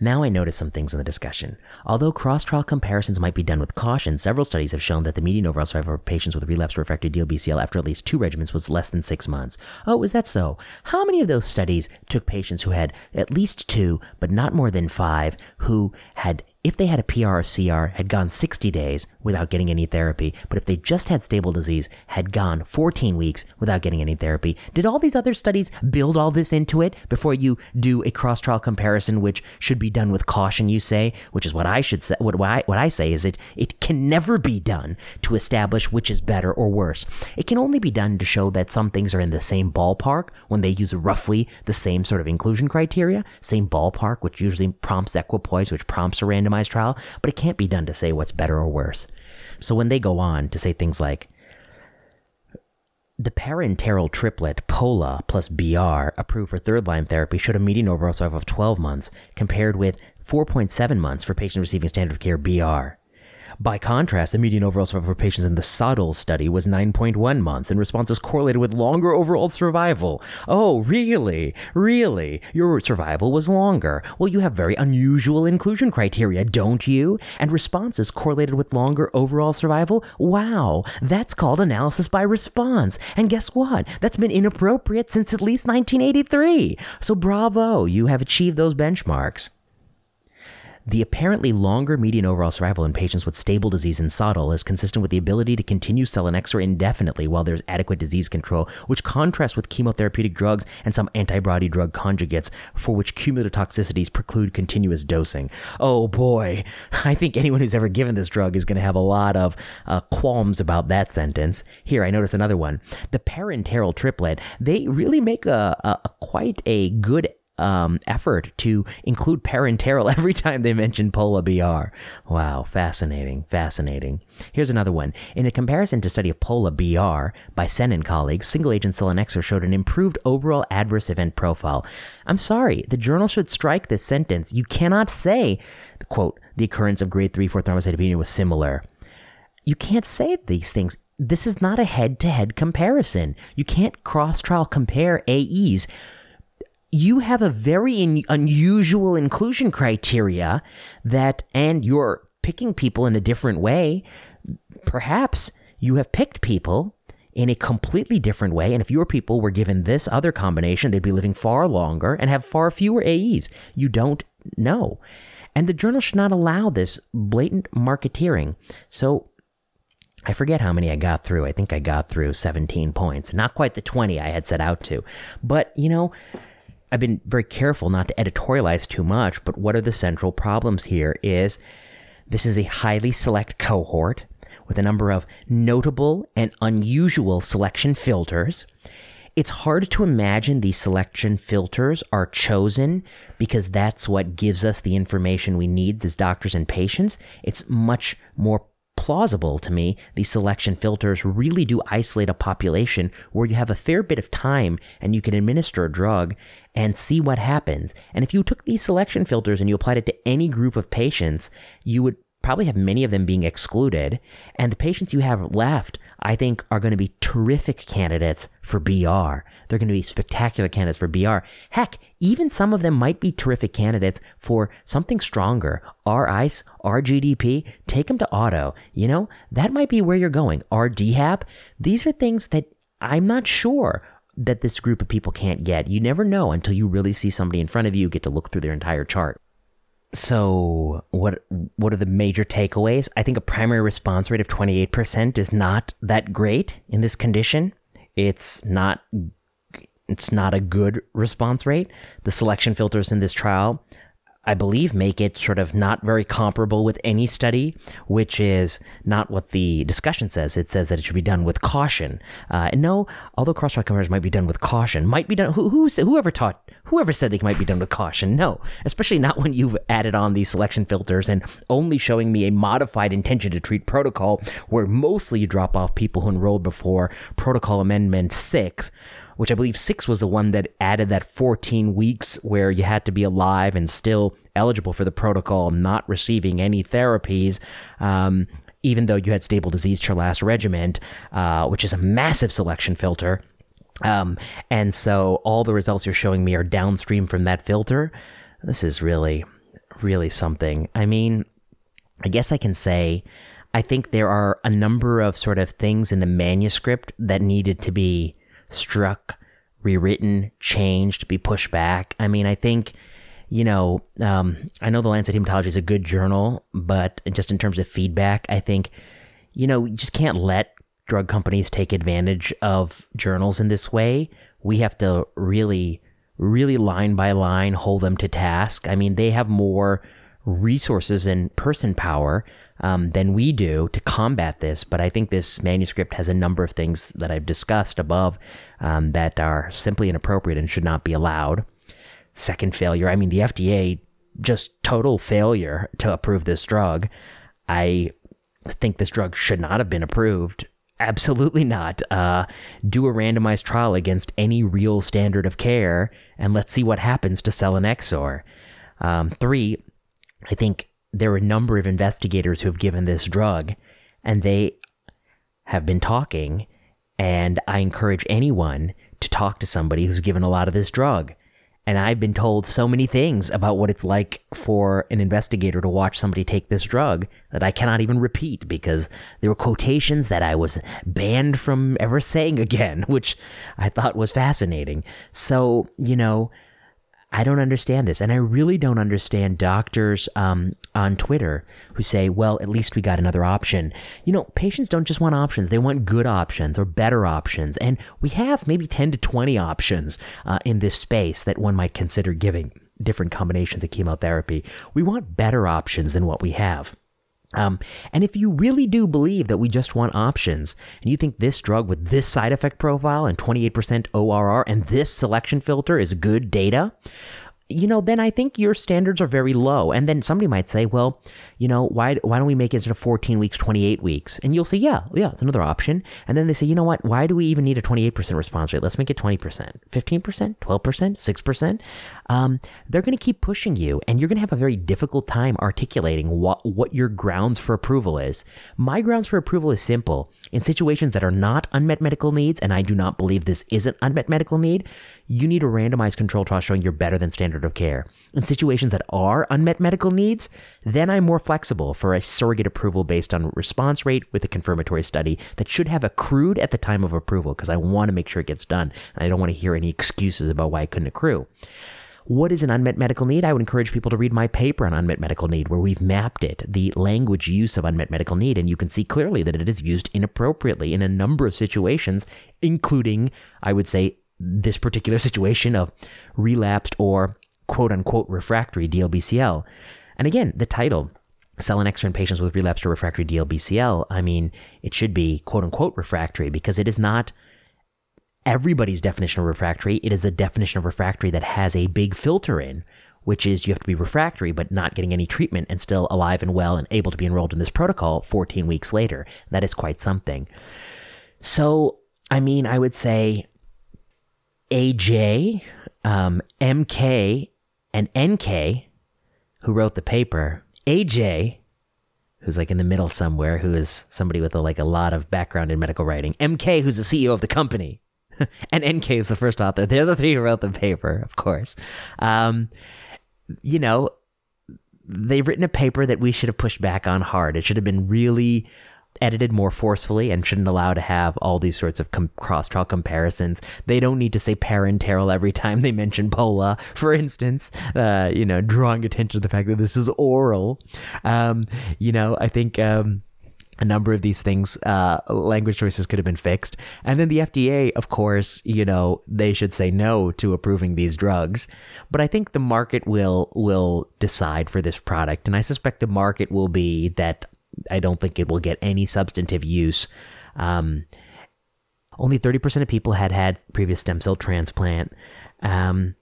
Now I notice some things in the discussion. Although cross-trial comparisons might be done with caution, several studies have shown that the median overall survival for patients with relapsed refractory DLBCL after at least two regimens was less than six months. Oh, is that so? How many of those studies took patients who had at least two, but not more than five, who had if they had a PR or CR, had gone 60 days without getting any therapy, but if they just had stable disease, had gone 14 weeks without getting any therapy. Did all these other studies build all this into it before you do a cross trial comparison, which should be done with caution, you say? Which is what I should say. What, I, what I say is it, it can never be done to establish which is better or worse. It can only be done to show that some things are in the same ballpark when they use roughly the same sort of inclusion criteria, same ballpark, which usually prompts equipoise, which prompts a randomized trial, but it can't be done to say what's better or worse. So when they go on to say things like, the parenteral triplet POLA plus BR approved for third line therapy showed a median overall survival of 12 months compared with 4.7 months for patients receiving standard of care BR. By contrast, the median overall survival for patients in the SADAL study was 9.1 months, and responses correlated with longer overall survival. Oh, really? Really? Your survival was longer. Well, you have very unusual inclusion criteria, don't you? And responses correlated with longer overall survival? Wow, that's called analysis by response. And guess what? That's been inappropriate since at least 1983. So bravo, you have achieved those benchmarks. The apparently longer median overall survival in patients with stable disease in SADAL is consistent with the ability to continue selinexor indefinitely while there's adequate disease control, which contrasts with chemotherapeutic drugs and some antibody drug conjugates for which cumulative toxicities preclude continuous dosing. Oh boy, I think anyone who's ever given this drug is going to have a lot of uh, qualms about that sentence. Here, I notice another one. The parenteral triplet, they really make a, a, a quite a good um, effort to include parenteral every time they mention Pola BR. Wow, fascinating, fascinating. Here's another one. In a comparison to study of Pola BR by Sehn and colleagues, single agent selinexor showed an improved overall adverse event profile. I'm sorry, the journal should strike this sentence. You cannot say, quote, the occurrence of grade 3 4 thrombocytopenia was similar. You can't say these things this is not a head to head comparison. You can't cross trial compare AEs you have a very in, unusual inclusion criteria that, and you're picking people in a different way. Perhaps you have picked people in a completely different way. And if your people were given this other combination, they'd be living far longer and have far fewer AEs. You don't know. And the journal should not allow this blatant marketeering. So I forget how many I got through. I think I got through 17 points. Not quite the 20 I had set out to. But, you know, I've been very careful not to editorialize too much, but what are the central problems here is this is a highly select cohort with a number of notable and unusual selection filters. It's hard to imagine these selection filters are chosen because that's what gives us the information we need as doctors and patients. It's much more plausible to me these selection filters really do isolate a population where you have a fair bit of time and you can administer a drug and see what happens. And if you took these selection filters and you applied it to any group of patients, you would probably have many of them being excluded. And the patients you have left, I think, are going to be terrific candidates for BR. They're going to be spectacular candidates for BR. Heck, even some of them might be terrific candidates for something stronger. R-ICE, R-GDP, take them to auto. You know, that might be where you're going. R-DHAP, these are things that I'm not sure that this group of people can't get. You never know until you really see somebody in front of you, get to look through their entire chart. So, what what are the major takeaways? I think a primary response rate of 28% is not that great in this condition. It's not it's not a good response rate. The selection filters in this trial, I believe, make it sort of not very comparable with any study, which is not what the discussion says. It says that it should be done with caution. Uh, and no, although cross-trial comparisons might be done with caution, might be done. Who, who whoever taught, whoever said they might be done with caution? No, especially not when you've added on these selection filters and only showing me a modified intention to treat protocol, where mostly you drop off people who enrolled before protocol amendment six which I believe six was the one that added that 14 weeks where you had to be alive and still eligible for the protocol, not receiving any therapies. Um, even though you had stable disease to your last regiment, uh, which is a massive selection filter. Um, and so all the results you're showing me are downstream from that filter. This is really really something. I mean, I guess I can say I think there are a number of sort of things in the manuscript that needed to be struck, rewritten, changed, be pushed back. I mean, I think, you know, um, I know the Lancet Hematology is a good journal, but just in terms of feedback, I think, you know, you just can't let drug companies take advantage of journals in this way. We have to really, really line by line hold them to task. I mean, they have more resources and person power um, than we do to combat this. But I think this manuscript has a number of things that I've discussed above um, that are simply inappropriate and should not be allowed. Second failure, I mean, the FDA just total failure to approve this drug. I think this drug should not have been approved. Absolutely not. Uh, do a randomized trial against any real standard of care and let's see what happens to selinexor. Um, three, I think there are a number of investigators who have given this drug, and they have been talking. And I encourage anyone to talk to somebody who's given a lot of this drug. And I've been told so many things about what it's like for an investigator to watch somebody take this drug that I cannot even repeat because there were quotations that I was banned from ever saying again, which I thought was fascinating. So, you know, I don't understand this. And I really don't understand doctors um, on Twitter who say, well, at least we got another option. You know, patients don't just want options, they want good options or better options. And we have maybe 10 to 20 options uh, in this space that one might consider giving different combinations of chemotherapy. We want better options than what we have. Um, and if you really do believe that we just want options, and you think this drug with this side effect profile and 28% ORR and this selection filter is good data, you know, then I think your standards are very low. And then somebody might say, well, you know, why why don't we make it instead of 14 weeks, 28 weeks? And you'll say, yeah, yeah, it's another option. And then they say, you know what? Why do we even need a 28% response rate? Let's make it 20%, 15%, 12%, 6%. Um, they're going to keep pushing you, and you're going to have a very difficult time articulating what what your grounds for approval is. My grounds for approval is simple. In situations that are not unmet medical needs, and I do not believe this is an unmet medical need, you need a randomized control trial showing you're better than standard of care. In situations that are unmet medical needs, then I'm more flexible for a surrogate approval based on response rate with a confirmatory study that should have accrued at the time of approval because I want to make sure it gets done and I don't want to hear any excuses about why it couldn't accrue. What is an unmet medical need? I would encourage people to read my paper on unmet medical need, where we've mapped it, the language use of unmet medical need, and you can see clearly that it is used inappropriately in a number of situations, including, I would say, this particular situation of relapsed or quote unquote refractory DLBCL. And again, the title, selinexor in patients with relapsed or refractory DLBCL, I mean, it should be quote unquote refractory because it is not everybody's definition of refractory. It is a definition of refractory that has a big filter in, which is you have to be refractory but not getting any treatment and still alive and well and able to be enrolled in this protocol 14 weeks later. That is quite something. So, I mean, I would say AJ, um, MK, and NK, who wrote the paper. AJ, who's like in the middle somewhere, who is somebody with a, like a lot of background in medical writing. MK, who's the CEO of the company. and NK is the first author. They're the three who wrote the paper, of course. Um, you know, they've written a paper that we should have pushed back on hard. It should have been really edited more forcefully and shouldn't allow to have all these sorts of com- cross trial comparisons. They don't need to say parenteral every time they mention Pola, for instance, uh, you know, drawing attention to the fact that this is oral. Um, you know, I think. Um, a number of these things, uh, language choices could have been fixed. And then the FDA, of course, you know, they should say no to approving these drugs. But I think the market will will decide for this product, and I suspect the market will be that I don't think it will get any substantive use. Um, only 30% of people had had previous stem cell transplant. Um,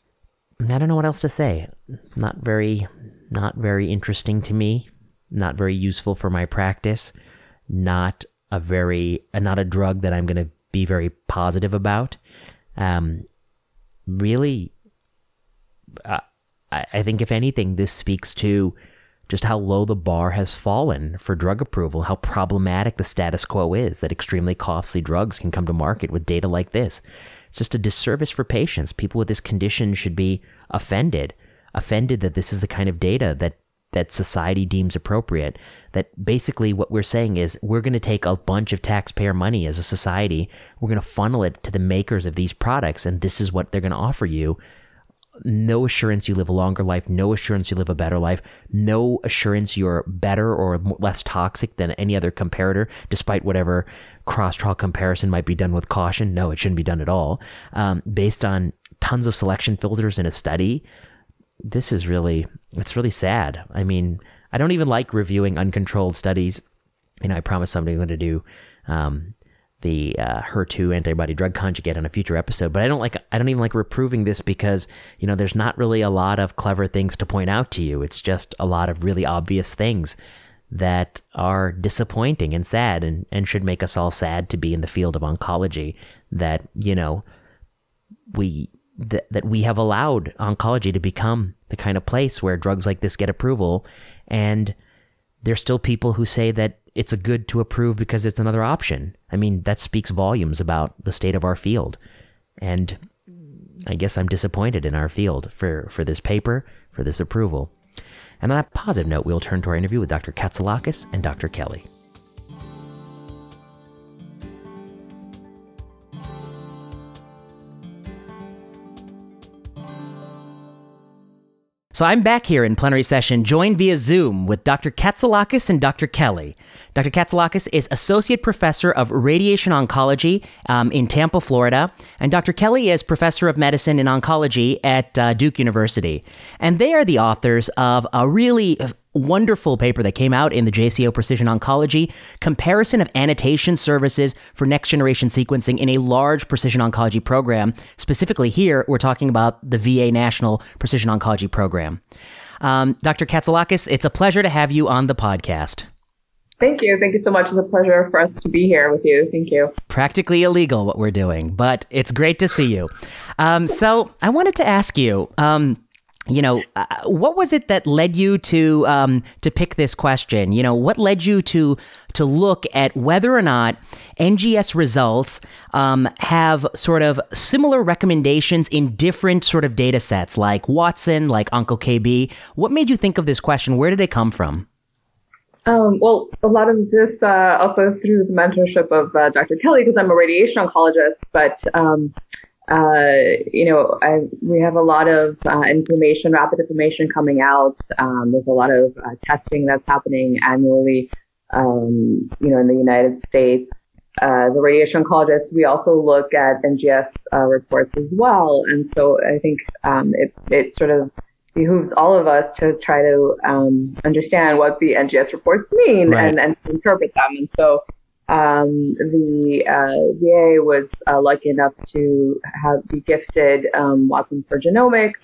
I don't know what else to say. Not very, not very interesting to me. Not very useful for my practice. Not a very, uh, not a drug that I'm going to be very positive about. Um, really, uh, I, I think if anything, this speaks to just how low the bar has fallen for drug approval, how problematic the status quo is that extremely costly drugs can come to market with data like this. It's just a disservice for patients. People with this condition should be offended offended that this is the kind of data that that society deems appropriate. That basically what we're saying is we're going to take a bunch of taxpayer money as a society, we're going to funnel it to the makers of these products, and this is what they're going to offer you. No assurance you live a longer life, no assurance you live a better life, no assurance you're better or less toxic than any other comparator, despite whatever cross trial comparison might be done with caution. No, it shouldn't be done at all. Um, based on tons of selection filters in a study this is really it's really sad. I mean, I don't even like reviewing uncontrolled studies. You know, I promised somebody I'm going to do um, the uh, HER2 antibody drug conjugate on a future episode, but I don't like I don't even like reproving this because you know there's not really a lot of clever things to point out to you. It's just a lot of really obvious things that are disappointing and sad and, and should make us all sad to be in the field of oncology that you know we that, that we have allowed oncology to become the kind of place where drugs like this get approval. And there's still people who say that it's a good to approve because it's another option. I mean, that speaks volumes about the state of our field. And I guess I'm disappointed in our field for, for this paper, for this approval. And on that positive note, we'll turn to our interview with Dr. Katsoulakis and Dr. Kelly. So I'm back here in plenary session, joined via Zoom with Dr. Katsoulakis and Dr. Kelly. Dr. Katsoulakis is Associate Professor of Radiation Oncology um, in Tampa, Florida, and Dr. Kelly is Professor of Medicine in Oncology at uh, Duke University. And they are the authors of a really wonderful paper that came out in the JCO Precision Oncology comparison of annotation services for next generation sequencing in a large precision oncology program. Specifically, here, we're talking about the VA National Precision Oncology Program. Um, Dr. Katsoulakis, it's a pleasure to have you on the podcast. Thank you. Thank you so much. It's a pleasure for us to be here with you. Thank you. Practically illegal what we're doing, but it's great to see you. Um, so I wanted to ask you. Um, you know, uh, what was it that led you to um, to pick this question? You know, what led you to to look at whether or not NGS results um, have sort of similar recommendations in different sort of data sets, like Watson, like OncoKB? What made you think of this question? Where did it come from? Um, well, a lot of this uh, also through the mentorship of uh, Dr. Kelly, because I'm a radiation oncologist, but um, uh, you know, I, we have a lot of uh, information, rapid information coming out. Um, there's a lot of uh, testing that's happening annually, um, you know, in the United States. Uh, the radiation oncologists, we also look at NGS uh, reports as well. And so I think um, it, it sort of behooves all of us to try to um, understand what the NGS reports mean right. and, and interpret them. And so um, the uh, VA was uh, lucky enough to have be gifted um, Watson for Genomics,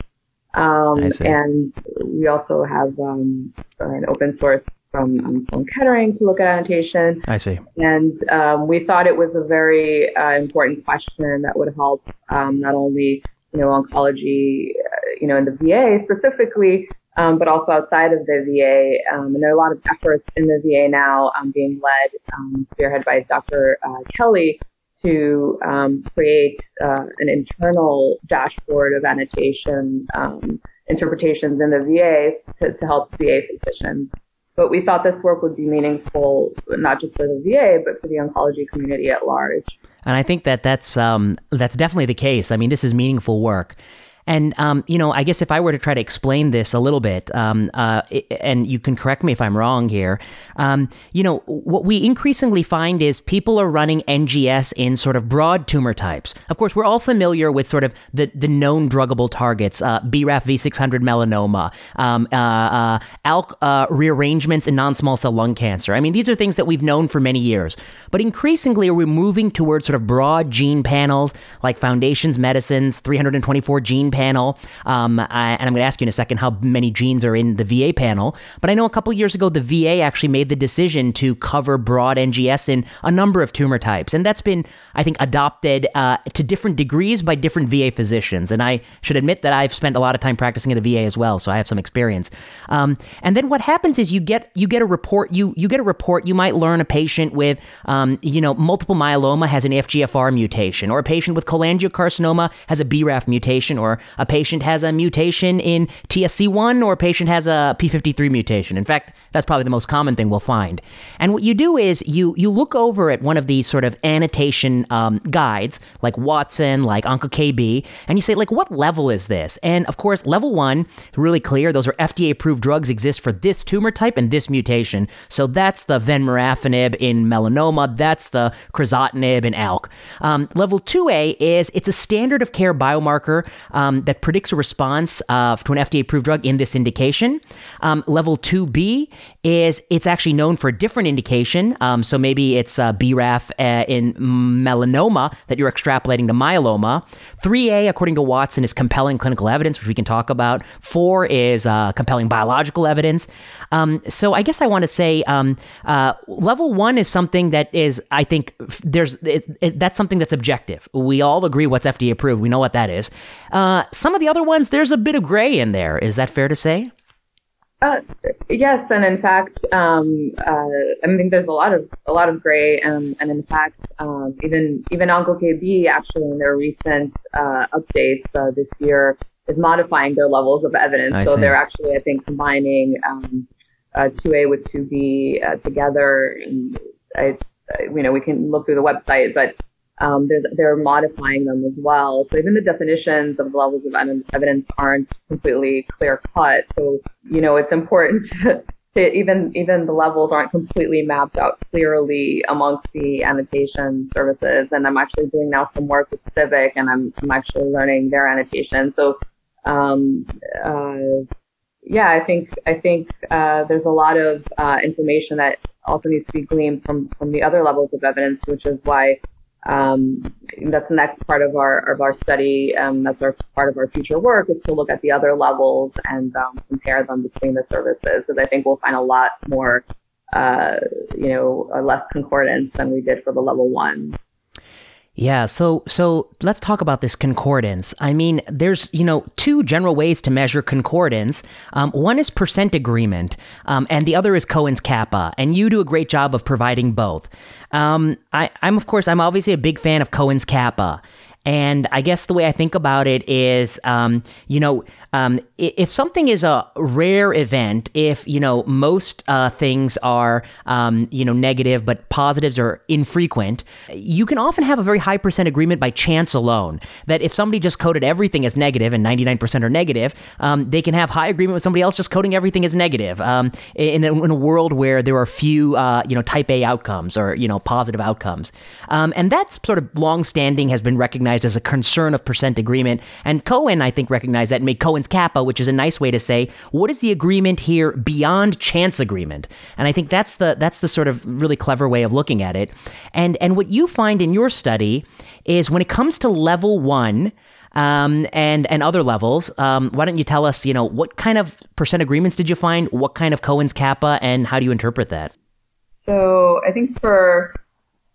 um, and we also have um, an open source from um, Sloan Kettering to look at annotation. I see. And um, we thought it was a very uh, important question that would help not only you know oncology, uh, you know, in the VA specifically, um, but also outside of the VA. Um, and there are a lot of efforts in the VA now um, being led, um, spearheaded by Dr. Uh, Kelly, to um, create uh, an internal dashboard of annotation um, interpretations in the VA to, to help VA physicians. But we thought this work would be meaningful not just for the VA, but for the oncology community at large. And I think that that's um, that's definitely the case. I mean, this is meaningful work. And, um, you know, I guess if I were to try to explain this a little bit, um, uh, and you can correct me if I'm wrong here, um, you know, what we increasingly find is people are running NGS in sort of broad tumor types. Of course, we're all familiar with sort of the, the known druggable targets, uh, BRAF V600 melanoma, um, uh, uh, ALK uh, rearrangements in non small cell lung cancer. I mean, these are things that we've known for many years. But increasingly, are we're moving towards sort of broad gene panels like Foundations Medicine's 324 gene panel. Um, I, and I'm going to ask you in a second how many genes are in the VA panel. But I know a couple years ago, the VA actually made the decision to cover broad NGS in a number of tumor types. And that's been, I think, adopted uh, to different degrees by different VA physicians. And I should admit that I've spent a lot of time practicing at the VA as well, so I have some experience. Um, and then what happens is you get you get a report. You you get a report. You might learn a patient with um, you know multiple myeloma has an FGFR mutation, or a patient with cholangiocarcinoma has a BRAF mutation, or a patient has a mutation in TSC1 or a patient has a P53 mutation. In fact, that's probably the most common thing we'll find. And what you do is you you look over at one of these sort of annotation um, guides, like Watson, like OncoKB, and you say, like, what level is this? And of course, level one, really clear. Those are FDA approved drugs exist for this tumor type and this mutation. So that's the vemurafenib in melanoma. That's the crizotinib in ALK. Um, level 2A is it's a standard of care biomarker um, that predicts a response uh, to an FDA approved drug in this indication. Um, level 2B is it's actually known for a different indication. Um, so maybe it's uh, BRAF uh, in melanoma that you're extrapolating to myeloma. 3A, according to Watson, is compelling clinical evidence, which we can talk about. 4 is uh, compelling biological evidence. Um, so I guess I want to say um, uh, level 1 is something that is, I think, there's it, it, that's something that's objective. We all agree what's FDA approved. We know what that is. Uh, some of the other ones, there's a bit of gray in there. Is that fair to say? Uh, yes, and in fact, um, uh, I think there's a lot of a lot of gray, and, and in fact, um, even even OncoKB actually in their recent uh, updates uh, this year is modifying their levels of evidence. I so see. they're actually, I think, combining um, uh, 2A with 2B uh, together. And I, you know, we can look through the website, but um, they're modifying them as well. So even the definitions of the levels of evidence aren't completely clear cut. So, you know, it's important to, to, even, even the levels aren't completely mapped out clearly amongst the annotation services. And I'm actually doing now some work with CIViC and I'm, I'm actually learning their annotation. So, um, uh, yeah, I think, I think, uh, there's a lot of, uh, information that also needs to be gleaned from, from the other levels of evidence, which is why um, that's the next part of our of our study. Um, that's our part of our future work is to look at the other levels and um, compare them between the services. Because I think we'll find a lot more, uh, you know, less concordance than we did for the level one. Yeah, so so let's talk about this concordance. I mean, there's you know two general ways to measure concordance. Um, one is percent agreement, um, and the other is Cohen's kappa. And you do a great job of providing both. Um, I, I'm of course I'm obviously a big fan of Cohen's kappa, and I guess the way I think about it is, um, you know, um, if something is a rare event, if you know most uh, things are um, you know negative, but positives are infrequent, you can often have a very high percent agreement by chance alone. That if somebody just coded everything as negative and 99% are negative, um, they can have high agreement with somebody else just coding everything as negative. Um, in, a, in, a, world where there are few uh, you know type A outcomes or you know positive outcomes, um, and that's sort of long-standing has been recognized as a concern of percent agreement. And Cohen, I think, recognized that and made Kappa, which is a nice way to say what is the agreement here beyond chance agreement. And I think that's the that's the sort of really clever way of looking at it. And and what you find in your study is when it comes to level one. Um, and and other levels. Um, why don't you tell us, you know, what kind of percent agreements did you find? What kind of Cohen's kappa, and how do you interpret that? So I think for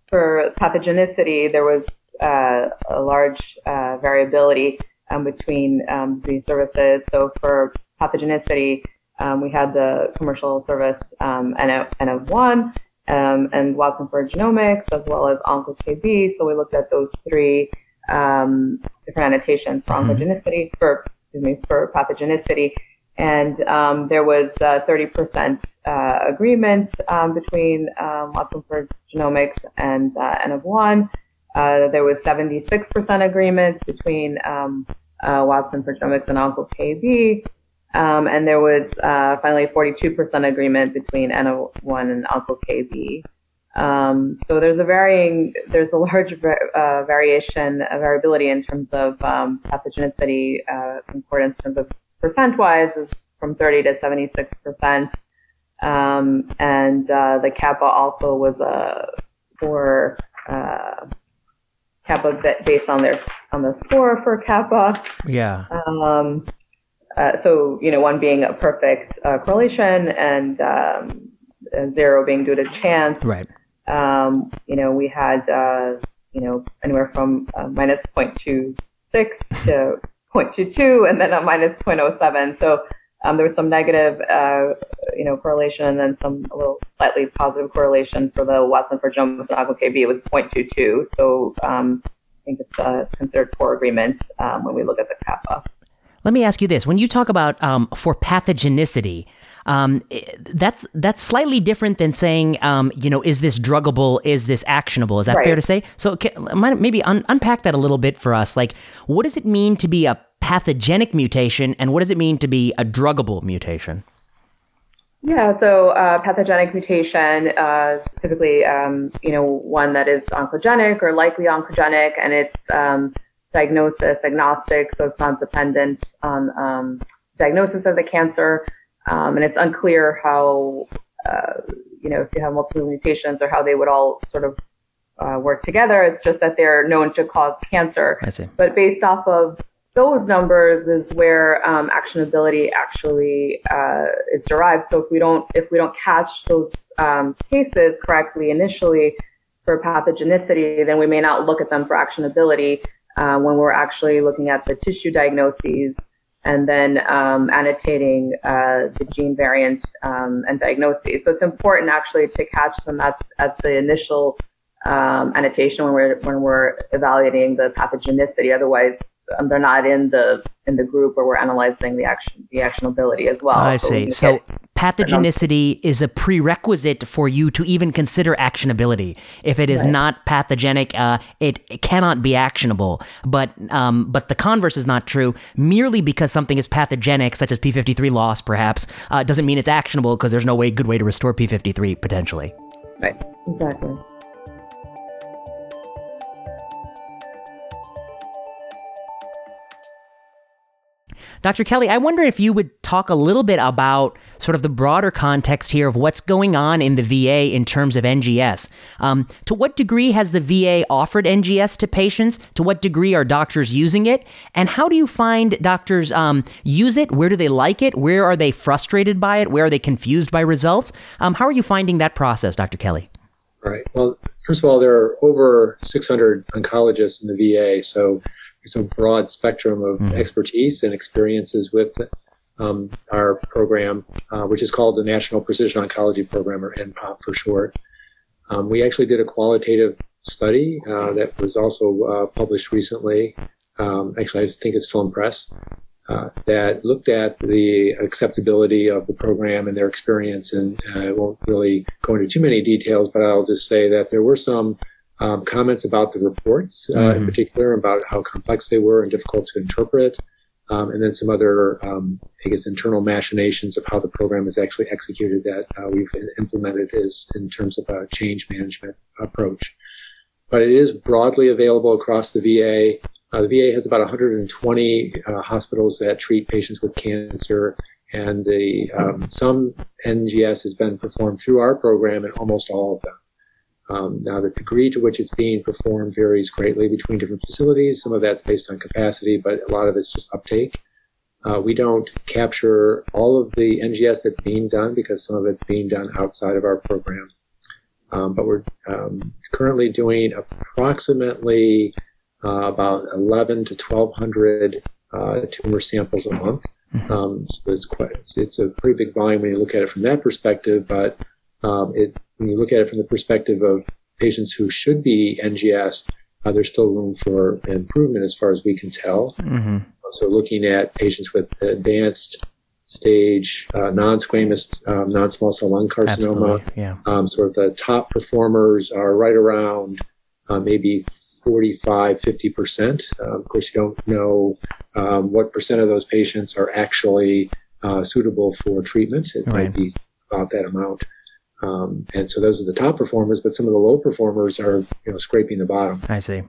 for pathogenicity, there was uh, a large uh, variability um, between um, these services. So for pathogenicity, um, we had the commercial service um, N-of-One um, and Watson for genomics as well as OncoKB. So we looked at those three um, different annotations for Mm-hmm. oncogenicity, for excuse me, for pathogenicity. And um, there was uh, 30% uh, agreement um, between um, Watson for genomics and uh, N-of-One. Uh, there was 76% agreement between um, uh, Watson for Genomics and OncoKB. Um, and there was uh, finally 42% agreement between N-of-One and OncoKB. Um, so there's a varying, there's a large uh, variation, uh, variability in terms of um, pathogenicity uh, concordance in terms of percent-wise is from 30 to 76%. Um, and uh, the kappa also was uh, for kappa based on their on the score for kappa. Yeah. Um, uh, so you know, one being a perfect uh, correlation and um, zero being due to chance. Right. Um, you know, we had uh, you know anywhere from uh, minus 0.26 to 0.22, and then a minus 0.07. So um, there was some negative, uh, you know, correlation, and then some a little slightly positive correlation for the Watson for genomics and OncoKB. It was 0.22. So um, I think it's uh, considered poor agreement um, when we look at the kappa. Let me ask you this: When you talk about um, for pathogenicity, um, that's that's slightly different than saying, um, you know, is this druggable? Is this actionable? Is that Right. fair to say? So can, maybe un- unpack that a little bit for us. Like, what does it mean to be a pathogenic mutation, and what does it mean to be a druggable mutation? Yeah, so uh, pathogenic mutation uh, is typically, um, you know, one that is oncogenic or likely oncogenic, and it's um, diagnosis agnostic, so it's not dependent on um, diagnosis of the cancer, um, and it's unclear how, uh, you know, if you have multiple mutations or how they would all sort of uh, work together. It's just that they're known to cause cancer. I see. But based off of those numbers is where um, actionability actually uh, is derived. So if we don't if we don't catch those um, cases correctly initially for pathogenicity, then we may not look at them for actionability uh, when we're actually looking at the tissue diagnoses and then um, annotating uh, the gene variant um, and diagnoses. So it's important actually to catch them at, at the initial um, annotation when we're when we're evaluating the pathogenicity. Otherwise, um, they're not in the in the group where we're analyzing the action the actionability as well. I we see. can So pathogenicity is a prerequisite for you to even consider actionability. If it is Right. not pathogenic, uh, it, it cannot be actionable. But um, but the converse is not true. Merely because something is pathogenic, such as p53 loss, perhaps, uh, doesn't mean it's actionable because there's no way good way to restore p53 potentially. right, exactly. Dr. Kelly, I wonder if you would talk a little bit about sort of the broader context here of what's going on in the VA in terms of NGS. Um, to what degree has the VA offered NGS to patients? To what degree are doctors using it? And how do you find doctors um, use it? Where do they like it? Where are they frustrated by it? Where are they confused by results? Um, how are you finding that process, Dr. Kelly? Right. Well, first of all, there are over 600 oncologists in the VA, so a broad spectrum of Mhm. expertise and experiences with um, our program, uh, which is called the National Precision Oncology Program, or NPOP for short. Um, we actually did a qualitative study uh, that was also uh, published recently. Um, actually, I think it's still in press. Uh, that looked at the acceptability of the program and their experience. And uh, I won't really go into too many details, but I'll just say that there were some um, comments about the reports, uh, in Mhm. particular, about how complex they were and difficult to interpret. Um, and then some other, um, I guess, internal machinations of how the program is actually executed that uh, we've implemented is in terms of a change management approach. But it is broadly available across the VA. Uh, the VA has about 120 uh, hospitals that treat patients with cancer, and the um, some NGS has been performed through our program in almost all of them. Um, now, the degree to which it's being performed varies greatly between different facilities. Some of that's based on capacity, but a lot of it's just uptake. Uh, we don't capture all of the NGS that's being done because some of it's being done outside of our program. Um, but we're um, currently doing approximately uh, about 11 to 1,200 uh, tumor samples a month. Mhm. Um, so it's quite it's a pretty big volume when you look at it from that perspective. But um, it when you look at it from the perspective of patients who should be NGS, uh, there's still room for improvement as far as we can tell. Mm-hmm. So looking at patients with advanced stage uh, non-squamous um, non-small cell lung carcinoma, Yeah. um, sort of the top performers are right around uh, maybe 45, 50%. Uh, of course, you don't know um, what percent of those patients are actually uh, suitable for treatment. It Right. might be about that amount. Um, and so those are the top performers, but some of the low performers are, you know, scraping the bottom. I see.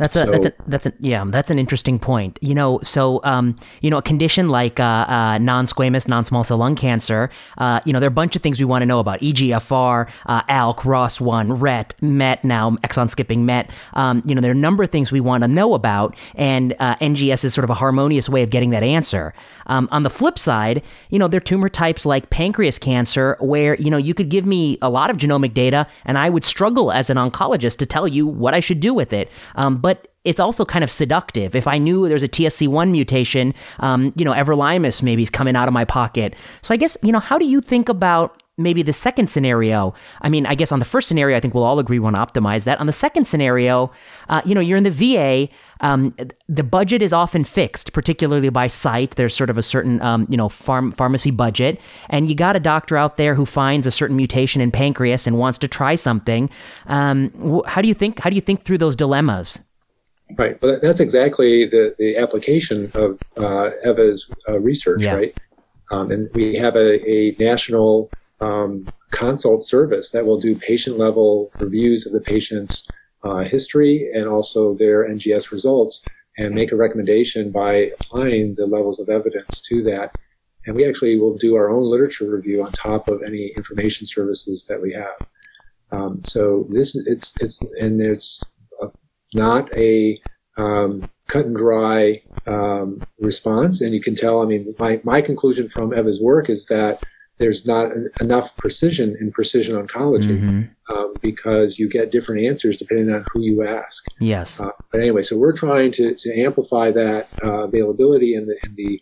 That's a that's a that's a yeah that's an interesting point. You know, so um, you know, a condition like uh, uh, non-squamous non-small cell lung cancer. Uh, you know, there are a bunch of things we want to know about: EGFR, uh, ALK, ROS1, RET, MET. Now exon skipping MET. Um, you know, there are a number of things we want to know about, and uh, NGS is sort of a harmonious way of getting that answer. Um, on the flip side, you know, there are tumor types like pancreas cancer where you know you could give me a lot of genomic data, and I would struggle as an oncologist to tell you what I should do with it. Um, but it's also kind of seductive. If I knew there's a TSC1 mutation, um, you know, everolimus maybe is coming out of my pocket. So I guess, you know, how do you think about maybe the second scenario, I mean, I guess on the first scenario, I think we'll all agree we want to optimize that. On the second scenario, uh, you know, you're in the VA. Um, the budget is often fixed, particularly by site. There's sort of a certain, um, you know, farm, pharmacy budget, and you got a doctor out there who finds a certain mutation in pancreas and wants to try something. Um, how do you think? How do you think through those dilemmas? Right. Well, that's exactly the, the application of uh, Eva's uh, research, yeah. right? Um, and we have a, a national um, consult service that will do patient level reviews of the patient's uh, history and also their NGS results and make a recommendation by applying the levels of evidence to that. And we actually will do our own literature review on top of any information services that we have. Um, so this it's it's and it's not a um, cut and dry um, response. And you can tell. I mean, my my conclusion from Eva's work is that there's not enough precision in precision oncology mm-hmm. um, because you get different answers depending on who you ask. Yes. Uh, but anyway, so we're trying to, to amplify that uh, availability in the, and the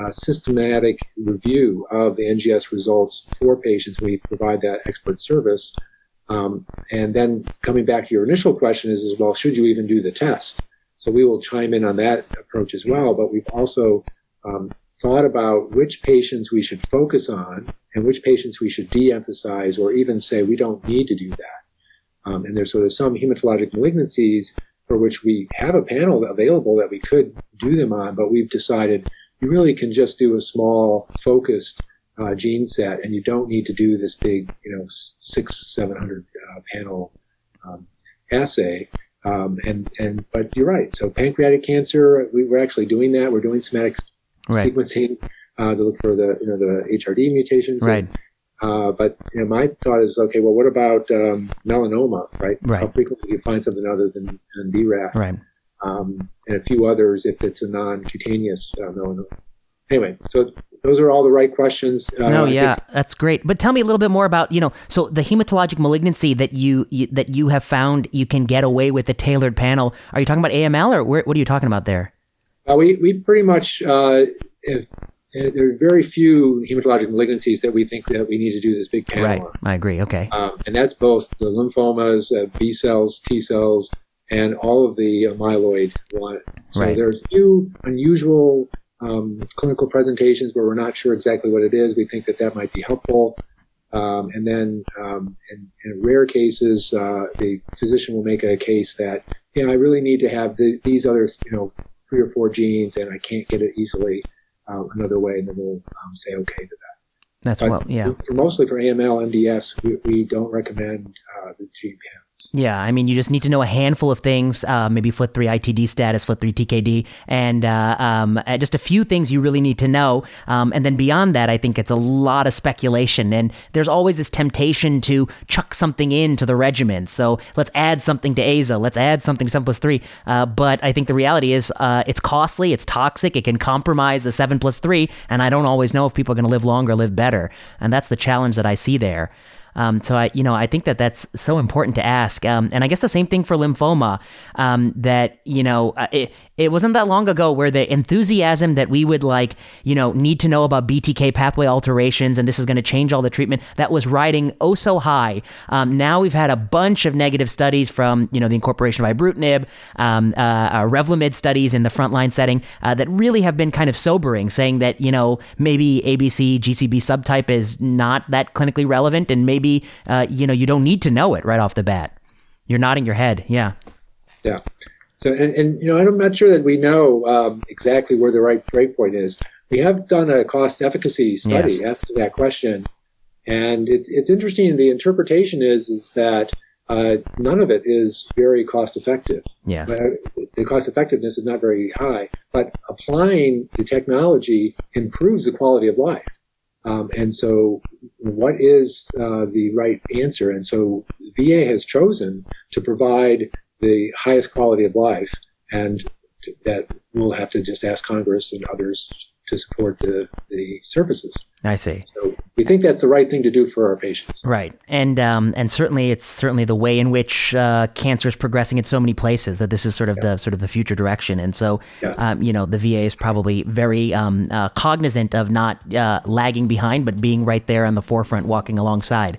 uh, systematic review of the NGS results for patients. We provide that expert service. Um, and then coming back to your initial question is, is, well, should you even do the test? So we will chime in on that approach as well. But we've also um, thought about which patients we should focus on and which patients we should de-emphasize or even say we don't need to do that. Um, and there's sort of some hematologic malignancies for which we have a panel available that we could do them on, but we've decided you really can just do a small focused uh, gene set and you don't need to do this big, you know, six, 700 uh, panel um, assay. Um, and, and, but you're right. So pancreatic cancer, we, are actually doing that. We're doing somatic right. sequencing uh, to look for the you know the HRD mutations. Right. And, uh, but you know, my thought is okay. Well, what about um, melanoma? Right. Right. How frequently do you find something other than, than BRAF? Right. Um, and a few others if it's a non-cutaneous uh, melanoma. Anyway, so those are all the right questions. Uh, no, yeah, think- that's great. But tell me a little bit more about you know, so the hematologic malignancy that you, you that you have found you can get away with a tailored panel. Are you talking about AML or where, what are you talking about there? Uh, we we pretty much uh, have there are very few hematologic malignancies that we think that we need to do this big panel right. on. I agree. Okay. Um, and that's both the lymphomas, uh, B cells, T cells, and all of the uh, myeloid one. So right. a few unusual um, clinical presentations where we're not sure exactly what it is. We think that that might be helpful. Um, and then um, in, in, rare cases, uh, the physician will make a case that, you know, I really need to have the, these other, you know, three or four genes and I can't get it easily uh, another way, and then we'll um, say okay to that. That's but well, yeah. For, mostly for AML, MDS, we, we don't recommend uh, the gene panel. Yeah, I mean, you just need to know a handful of things, uh, maybe FLT3 ITD status, FLT3 TKD, and uh, um, uh, just a few things you really need to know. Um, and then beyond that, I think it's a lot of speculation. And there's always this temptation to chuck something into the regimen. So let's add something to AZA, let's add something to 7 plus 3. Uh, but I think the reality is uh, it's costly, it's toxic, it can compromise the 7 plus 3. And I don't always know if people are going to live longer, live better. And that's the challenge that I see there. Um, so I, you know, I think that that's so important to ask. Um, and I guess the same thing for lymphoma. Um, that you know, uh, it wasn't that long ago where the enthusiasm that we would like, you know, need to know about BTK pathway alterations and this is going to change all the treatment that was riding oh so high. Um, now we've had a bunch of negative studies from, you know, the incorporation of ibrutinib, um, uh, uh, Revlimid studies in the frontline setting uh, that really have been kind of sobering, saying that, you know, maybe ABC GCB subtype is not that clinically relevant and maybe, uh, you know, you don't need to know it right off the bat. You're nodding your head. Yeah. Yeah. So, and, and you know, I'm not sure that we know um, exactly where the right break point is. We have done a cost efficacy study yes. after that question, and it's it's interesting. The interpretation is is that uh, none of it is very cost effective. Yes, the cost effectiveness is not very high, but applying the technology improves the quality of life. Um, and so, what is uh, the right answer? And so, VA has chosen to provide the highest quality of life, and that we'll have to just ask Congress and others to support the, the services. I see. So we think that's the right thing to do for our patients. Right, and um, and certainly it's certainly the way in which uh, cancer is progressing in so many places that this is sort of yeah. the sort of the future direction. And so, yeah. um, you know, the VA is probably very um, uh, cognizant of not uh, lagging behind, but being right there on the forefront, walking alongside.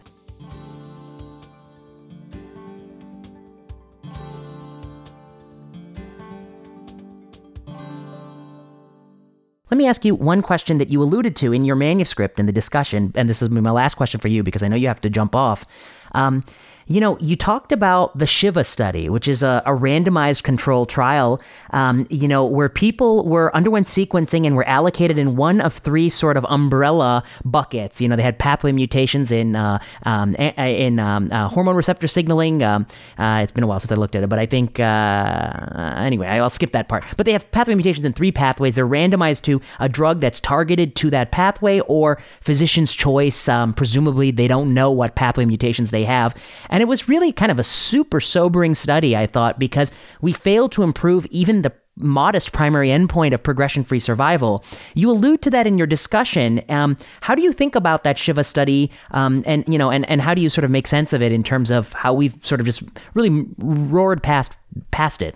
Let me ask you one question that you alluded to in your manuscript in the discussion, and this is my last question for you because I know you have to jump off. Um, you know, you talked about the Shiva study, which is a, a randomized control trial, um, you know, where people were underwent sequencing and were allocated in one of three sort of umbrella buckets. You know, they had pathway mutations in uh, um, in um, uh, hormone receptor signaling. Um, uh, it's been a while since I looked at it, but I think uh, anyway, I'll skip that part. But they have pathway mutations in three pathways. They're randomized to a drug that's targeted to that pathway or physician's choice. Um, presumably, they don't know what pathway mutations they have. And it was really kind of a super sobering study, I thought, because we failed to improve even the modest primary endpoint of progression free survival. You allude to that in your discussion. Um, how do you think about that Shiva study? Um, and, you know, and, and how do you sort of make sense of it in terms of how we've sort of just really roared past, past it?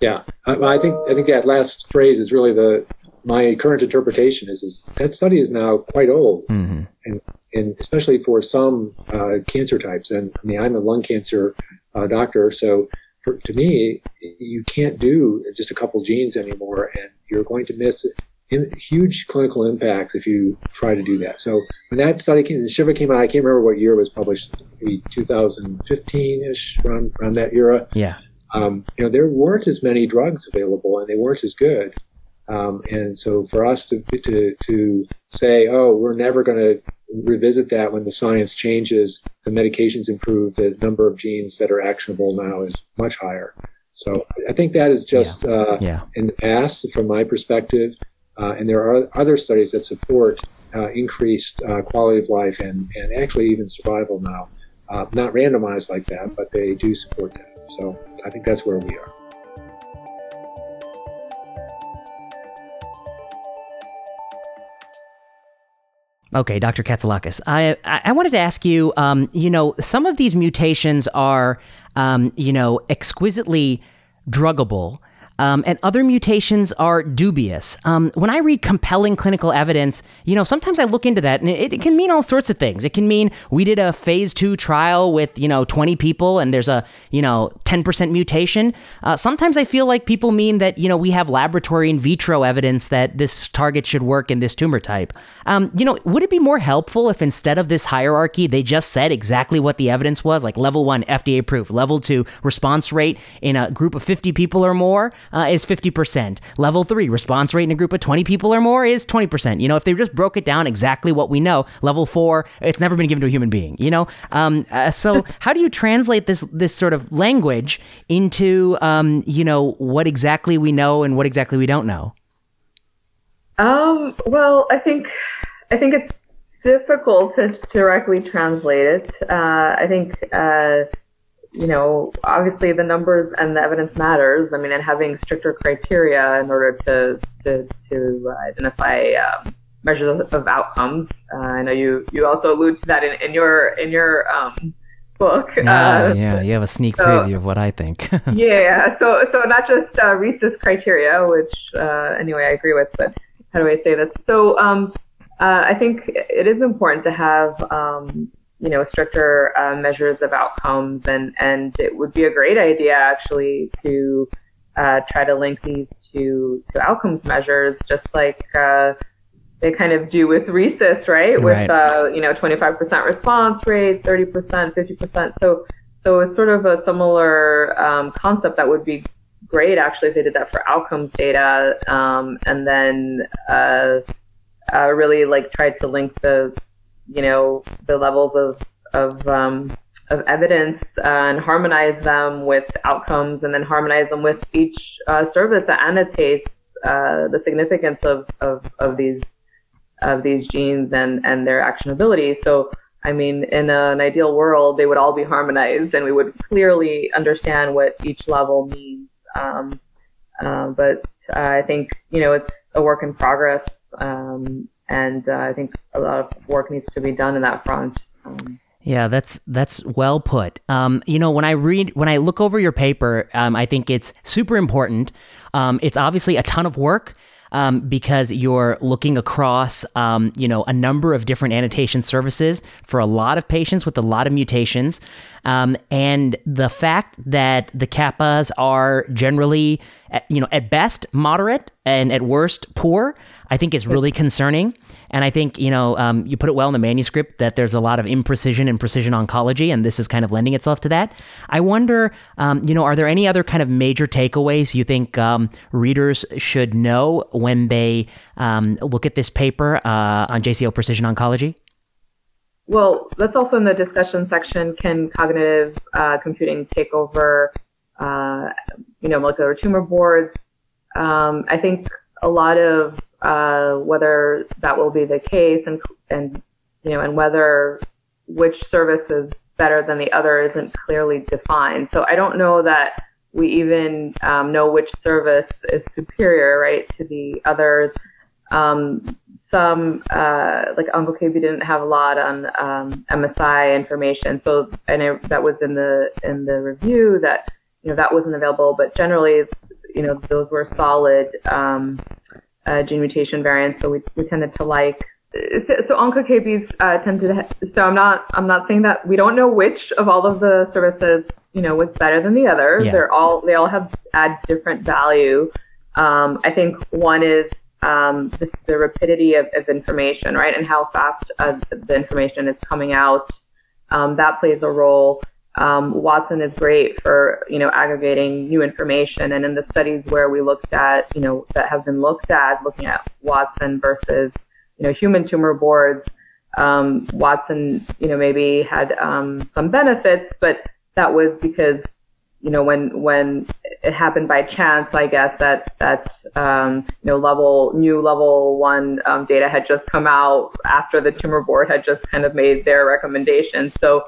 Yeah, I, I think, I think that last phrase is really the, my current interpretation is, is that study is now quite old. Mm-hmm. And and especially for some uh, cancer types. And I mean, I'm a lung cancer uh, doctor, so for, to me, you can't do just a couple genes anymore, and you're going to miss in, huge clinical impacts if you try to do that. So when that study came, the Shiva came out, I can't remember what year it was published, maybe 2015-ish, around, around that era. Yeah. Um, you know, there weren't as many drugs available, and they weren't as good. Um, and so for us to, to, to say, oh, we're never going to revisit that when the science changes, the medications improve, the number of genes that are actionable now is much higher. So I think that is just yeah. Uh, yeah. in the past from my perspective. Uh, and there are other studies that support uh, increased uh, quality of life and, and actually even survival now. Uh, not randomized like that, but they do support that. So I think that's where we are. Okay, Dr. Katsoulakis, I I wanted to ask you. Um, you know, some of these mutations are, um, you know, exquisitely druggable. Um, and other mutations are dubious. Um, when I read compelling clinical evidence, you know, sometimes I look into that and it, it, can mean all sorts of things. It can mean we did a phase two trial with, you know, 20 people and there's a, you know, 10% mutation. Uh, sometimes I feel like people mean that, you know, we have laboratory in vitro evidence that this target should work in this tumor type. Um, you know, would it be more helpful if instead of this hierarchy, they just said exactly what the evidence was, like level one, FDA proof, level two, response rate in a group of 50 people or more? Uh, is 50%. Level three, response rate in a group of 20 people or more is 20%. You know, if they just broke it down exactly what we know, level four, it's never been given to a human being, you know? Um, uh, so how do you translate this, this sort of language into, um, you know, what exactly we know and what exactly we don't know? Um, well, I think, I think it's difficult to directly translate it. Uh, I think, uh, you know, obviously the numbers and the evidence matters. I mean, and having stricter criteria in order to to, to identify um, measures of, of outcomes. Uh, I know you you also allude to that in, in your in your um, book. Yeah, uh, yeah, you have a sneak so, preview of what I think. yeah, so so not just uh, RECIST criteria, which uh, anyway I agree with, but how do I say this? So um, uh, I think it is important to have um, you know, stricter uh, measures of outcomes, and and it would be a great idea actually to uh, try to link these to to outcomes measures, just like uh, they kind of do with RECIST, right? With uh, you know, 25% response rate, 30%, 50%. So so it's sort of a similar um, concept that would be great actually if they did that for outcomes data, um, and then uh, uh, really like tried to link the you know, the levels of, of, um, of evidence uh, and harmonize them with outcomes and then harmonize them with each uh, service that annotates uh, the significance of, of, of these of these genes and, and their actionability. So, I mean, in an ideal world, they would all be harmonized and we would clearly understand what each level means. Um, uh, but I think, you know, it's a work in progress. Um, and uh, I think a lot of work needs to be done in that front. Um, yeah, that's that's well put. Um, you know, when I read, when I look over your paper, um, I think it's super important. Um, it's obviously a ton of work um, because you're looking across, um, you know, a number of different annotation services for a lot of patients with a lot of mutations, um, and the fact that the kappas are generally, you know, at best moderate and at worst poor, I think is really concerning. And I think, you know, um, you put it well in the manuscript that there's a lot of imprecision in precision oncology, and this is kind of lending itself to that. I wonder, um, you know, are there any other kind of major takeaways you think um, readers should know when they um, look at this paper uh, on JCO Precision Oncology? Well, that's also in the discussion section. Can cognitive uh, computing take over, uh, you know, molecular tumor boards? Um, I think a lot of uh, whether that will be the case and, and, you know, and whether which service is better than the other isn't clearly defined. So I don't know that we even um, know which service is superior, right, to the others. Um, some, uh, like OncoKB didn't have a lot on um, MSI information, so and it, that was in the in the review that you know that wasn't available. But generally, you know, those were solid um, uh, gene mutation variants, so we, we tended to like. So, so OncoKBs uh, tend to. So I'm not I'm not saying that we don't know which of all of the services you know was better than the others. Yeah. They're all they all have add different value. Um, I think one is um, the, the, rapidity of, of, information, right, and how fast uh, the information is coming out. Um, that plays a role. Um, Watson is great for you know aggregating new information, and in the studies where we looked at you know that have been looked at, looking at Watson versus you know human tumor boards, um, Watson you know maybe had um, some benefits, but that was because you know when when it happened by chance, I guess that that um, you know level new level one um, data had just come out after the tumor board had just kind of made their recommendations, so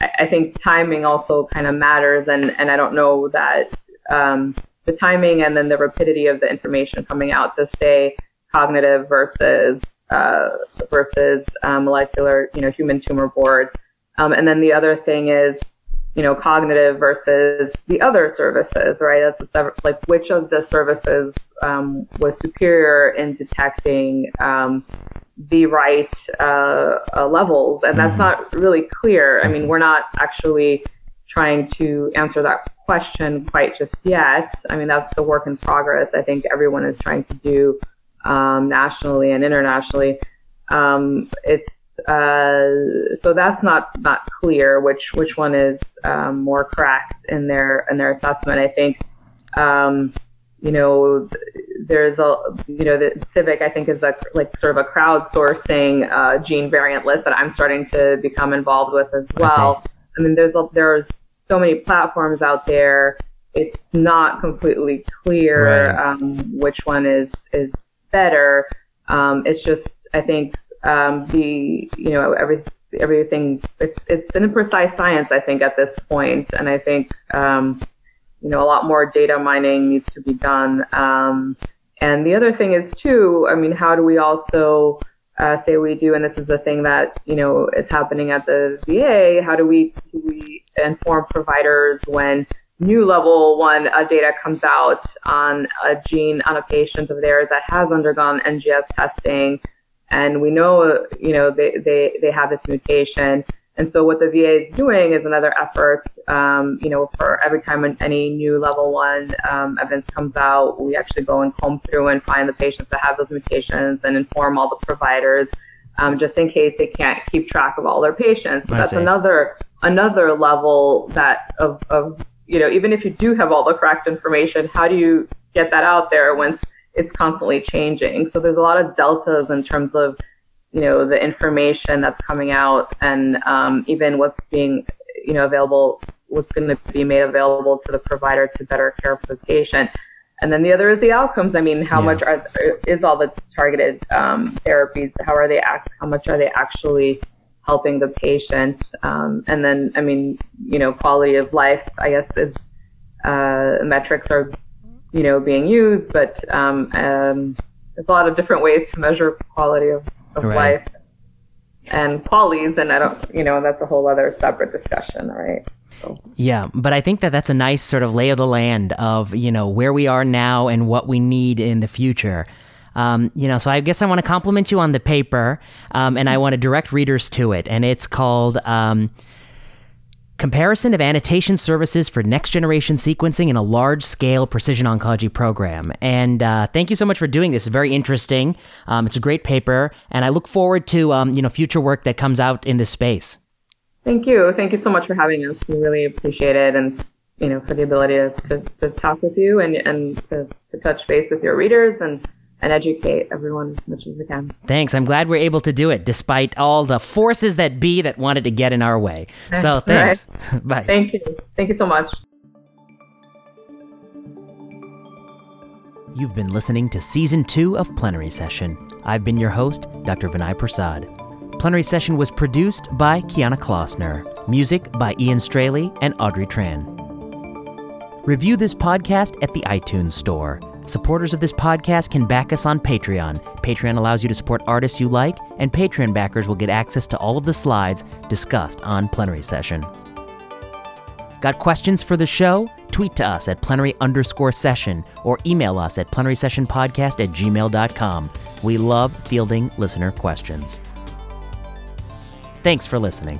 I think timing also kind of matters, and and I don't know that um, the timing and then the rapidity of the information coming out to stay cognitive versus uh, versus um, molecular, you know, human tumor board. Um, and then the other thing is, you know, cognitive versus the other services, right? That's like which of the services um, was superior in detecting um, the right uh, uh, levels, and that's mm-hmm. not really clear. I mean, we're not actually trying to answer that question quite just yet. I mean, that's the work in progress. I think everyone is trying to do um, nationally and internationally. Um, it's uh, so that's not not clear which which one is um, more correct in their in their assessment. I think um, you know, there's a, you know, the CIViC, I think, is a, like sort of a crowdsourcing uh, gene variant list that I'm starting to become involved with as well. I, I mean, there's a, there's so many platforms out there. It's not completely clear right. um, which one is is better. Um, it's just, I think, um, the you know every everything. It's it's an imprecise science, I think, at this point, and I think. You know, a lot more data mining needs to be done. Um, and the other thing is too, I mean, how do we also uh, say we do, and this is the thing that you know is happening at the VA. How do we do we inform providers when new level one uh, data comes out on a gene on a patient of theirs that has undergone NGS testing, and we know you know they they they have this mutation. And so what the VA is doing is another effort, um, you know, for every time any new level one um, evidence comes out, we actually go and comb through and find the patients that have those mutations and inform all the providers, um, just in case they can't keep track of all their patients. So that's another another level that of, of you know, even if you do have all the correct information, how do you get that out there when it's constantly changing? So there's a lot of deltas in terms of you know the information that's coming out and um, even what's being you know available what's going to be made available to the provider to better care for the patient. And then the other is the outcomes. I mean how yeah. much are, is all the targeted um, therapies how are they act how much are they actually helping the patient? Um, and then i mean you know quality of life i guess is uh, metrics are you know being used but um, um, there's a lot of different ways to measure quality of of Right. life and qualities, and I don't, you know, that's a whole other separate discussion, right? So, Yeah, but I think that that's a nice sort of lay of the land of you know where we are now and what we need in the future. Um, you know, so I guess I want to compliment you on the paper, um, and I want to direct readers to it, and it's called um, "Comparison of Annotation Services for Next Generation Sequencing in a Large Scale Precision Oncology Program." And uh, thank you so much for doing this. It's very interesting. Um, it's a great paper, and I look forward to um, you know future work that comes out in this space. thank you, thank you so much for having us. We really appreciate it, and you know, for the ability to, to, to talk with you and and to, to touch base with your readers and and educate everyone as much as we can. Thanks. I'm glad we're able to do it despite all the forces that be that wanted to get in our way. So thanks. Bye. Thank you, thank you so much. You've been listening to season two of Plenary Session. I've been your host, Dr. Vinay Prasad. Plenary Session was produced by Kiana Klossner, music by Ian Straley and Audrey Tran. Review this podcast at the iTunes Store. Supporters of this podcast can back us on Patreon. Patreon allows you to support artists you like, and Patreon backers will get access to all of the slides discussed on Plenary Session. Got questions for the show? Tweet to us at plenary underscore session or email us at plenary session podcast at gmail.com. We love fielding listener questions. Thanks for listening.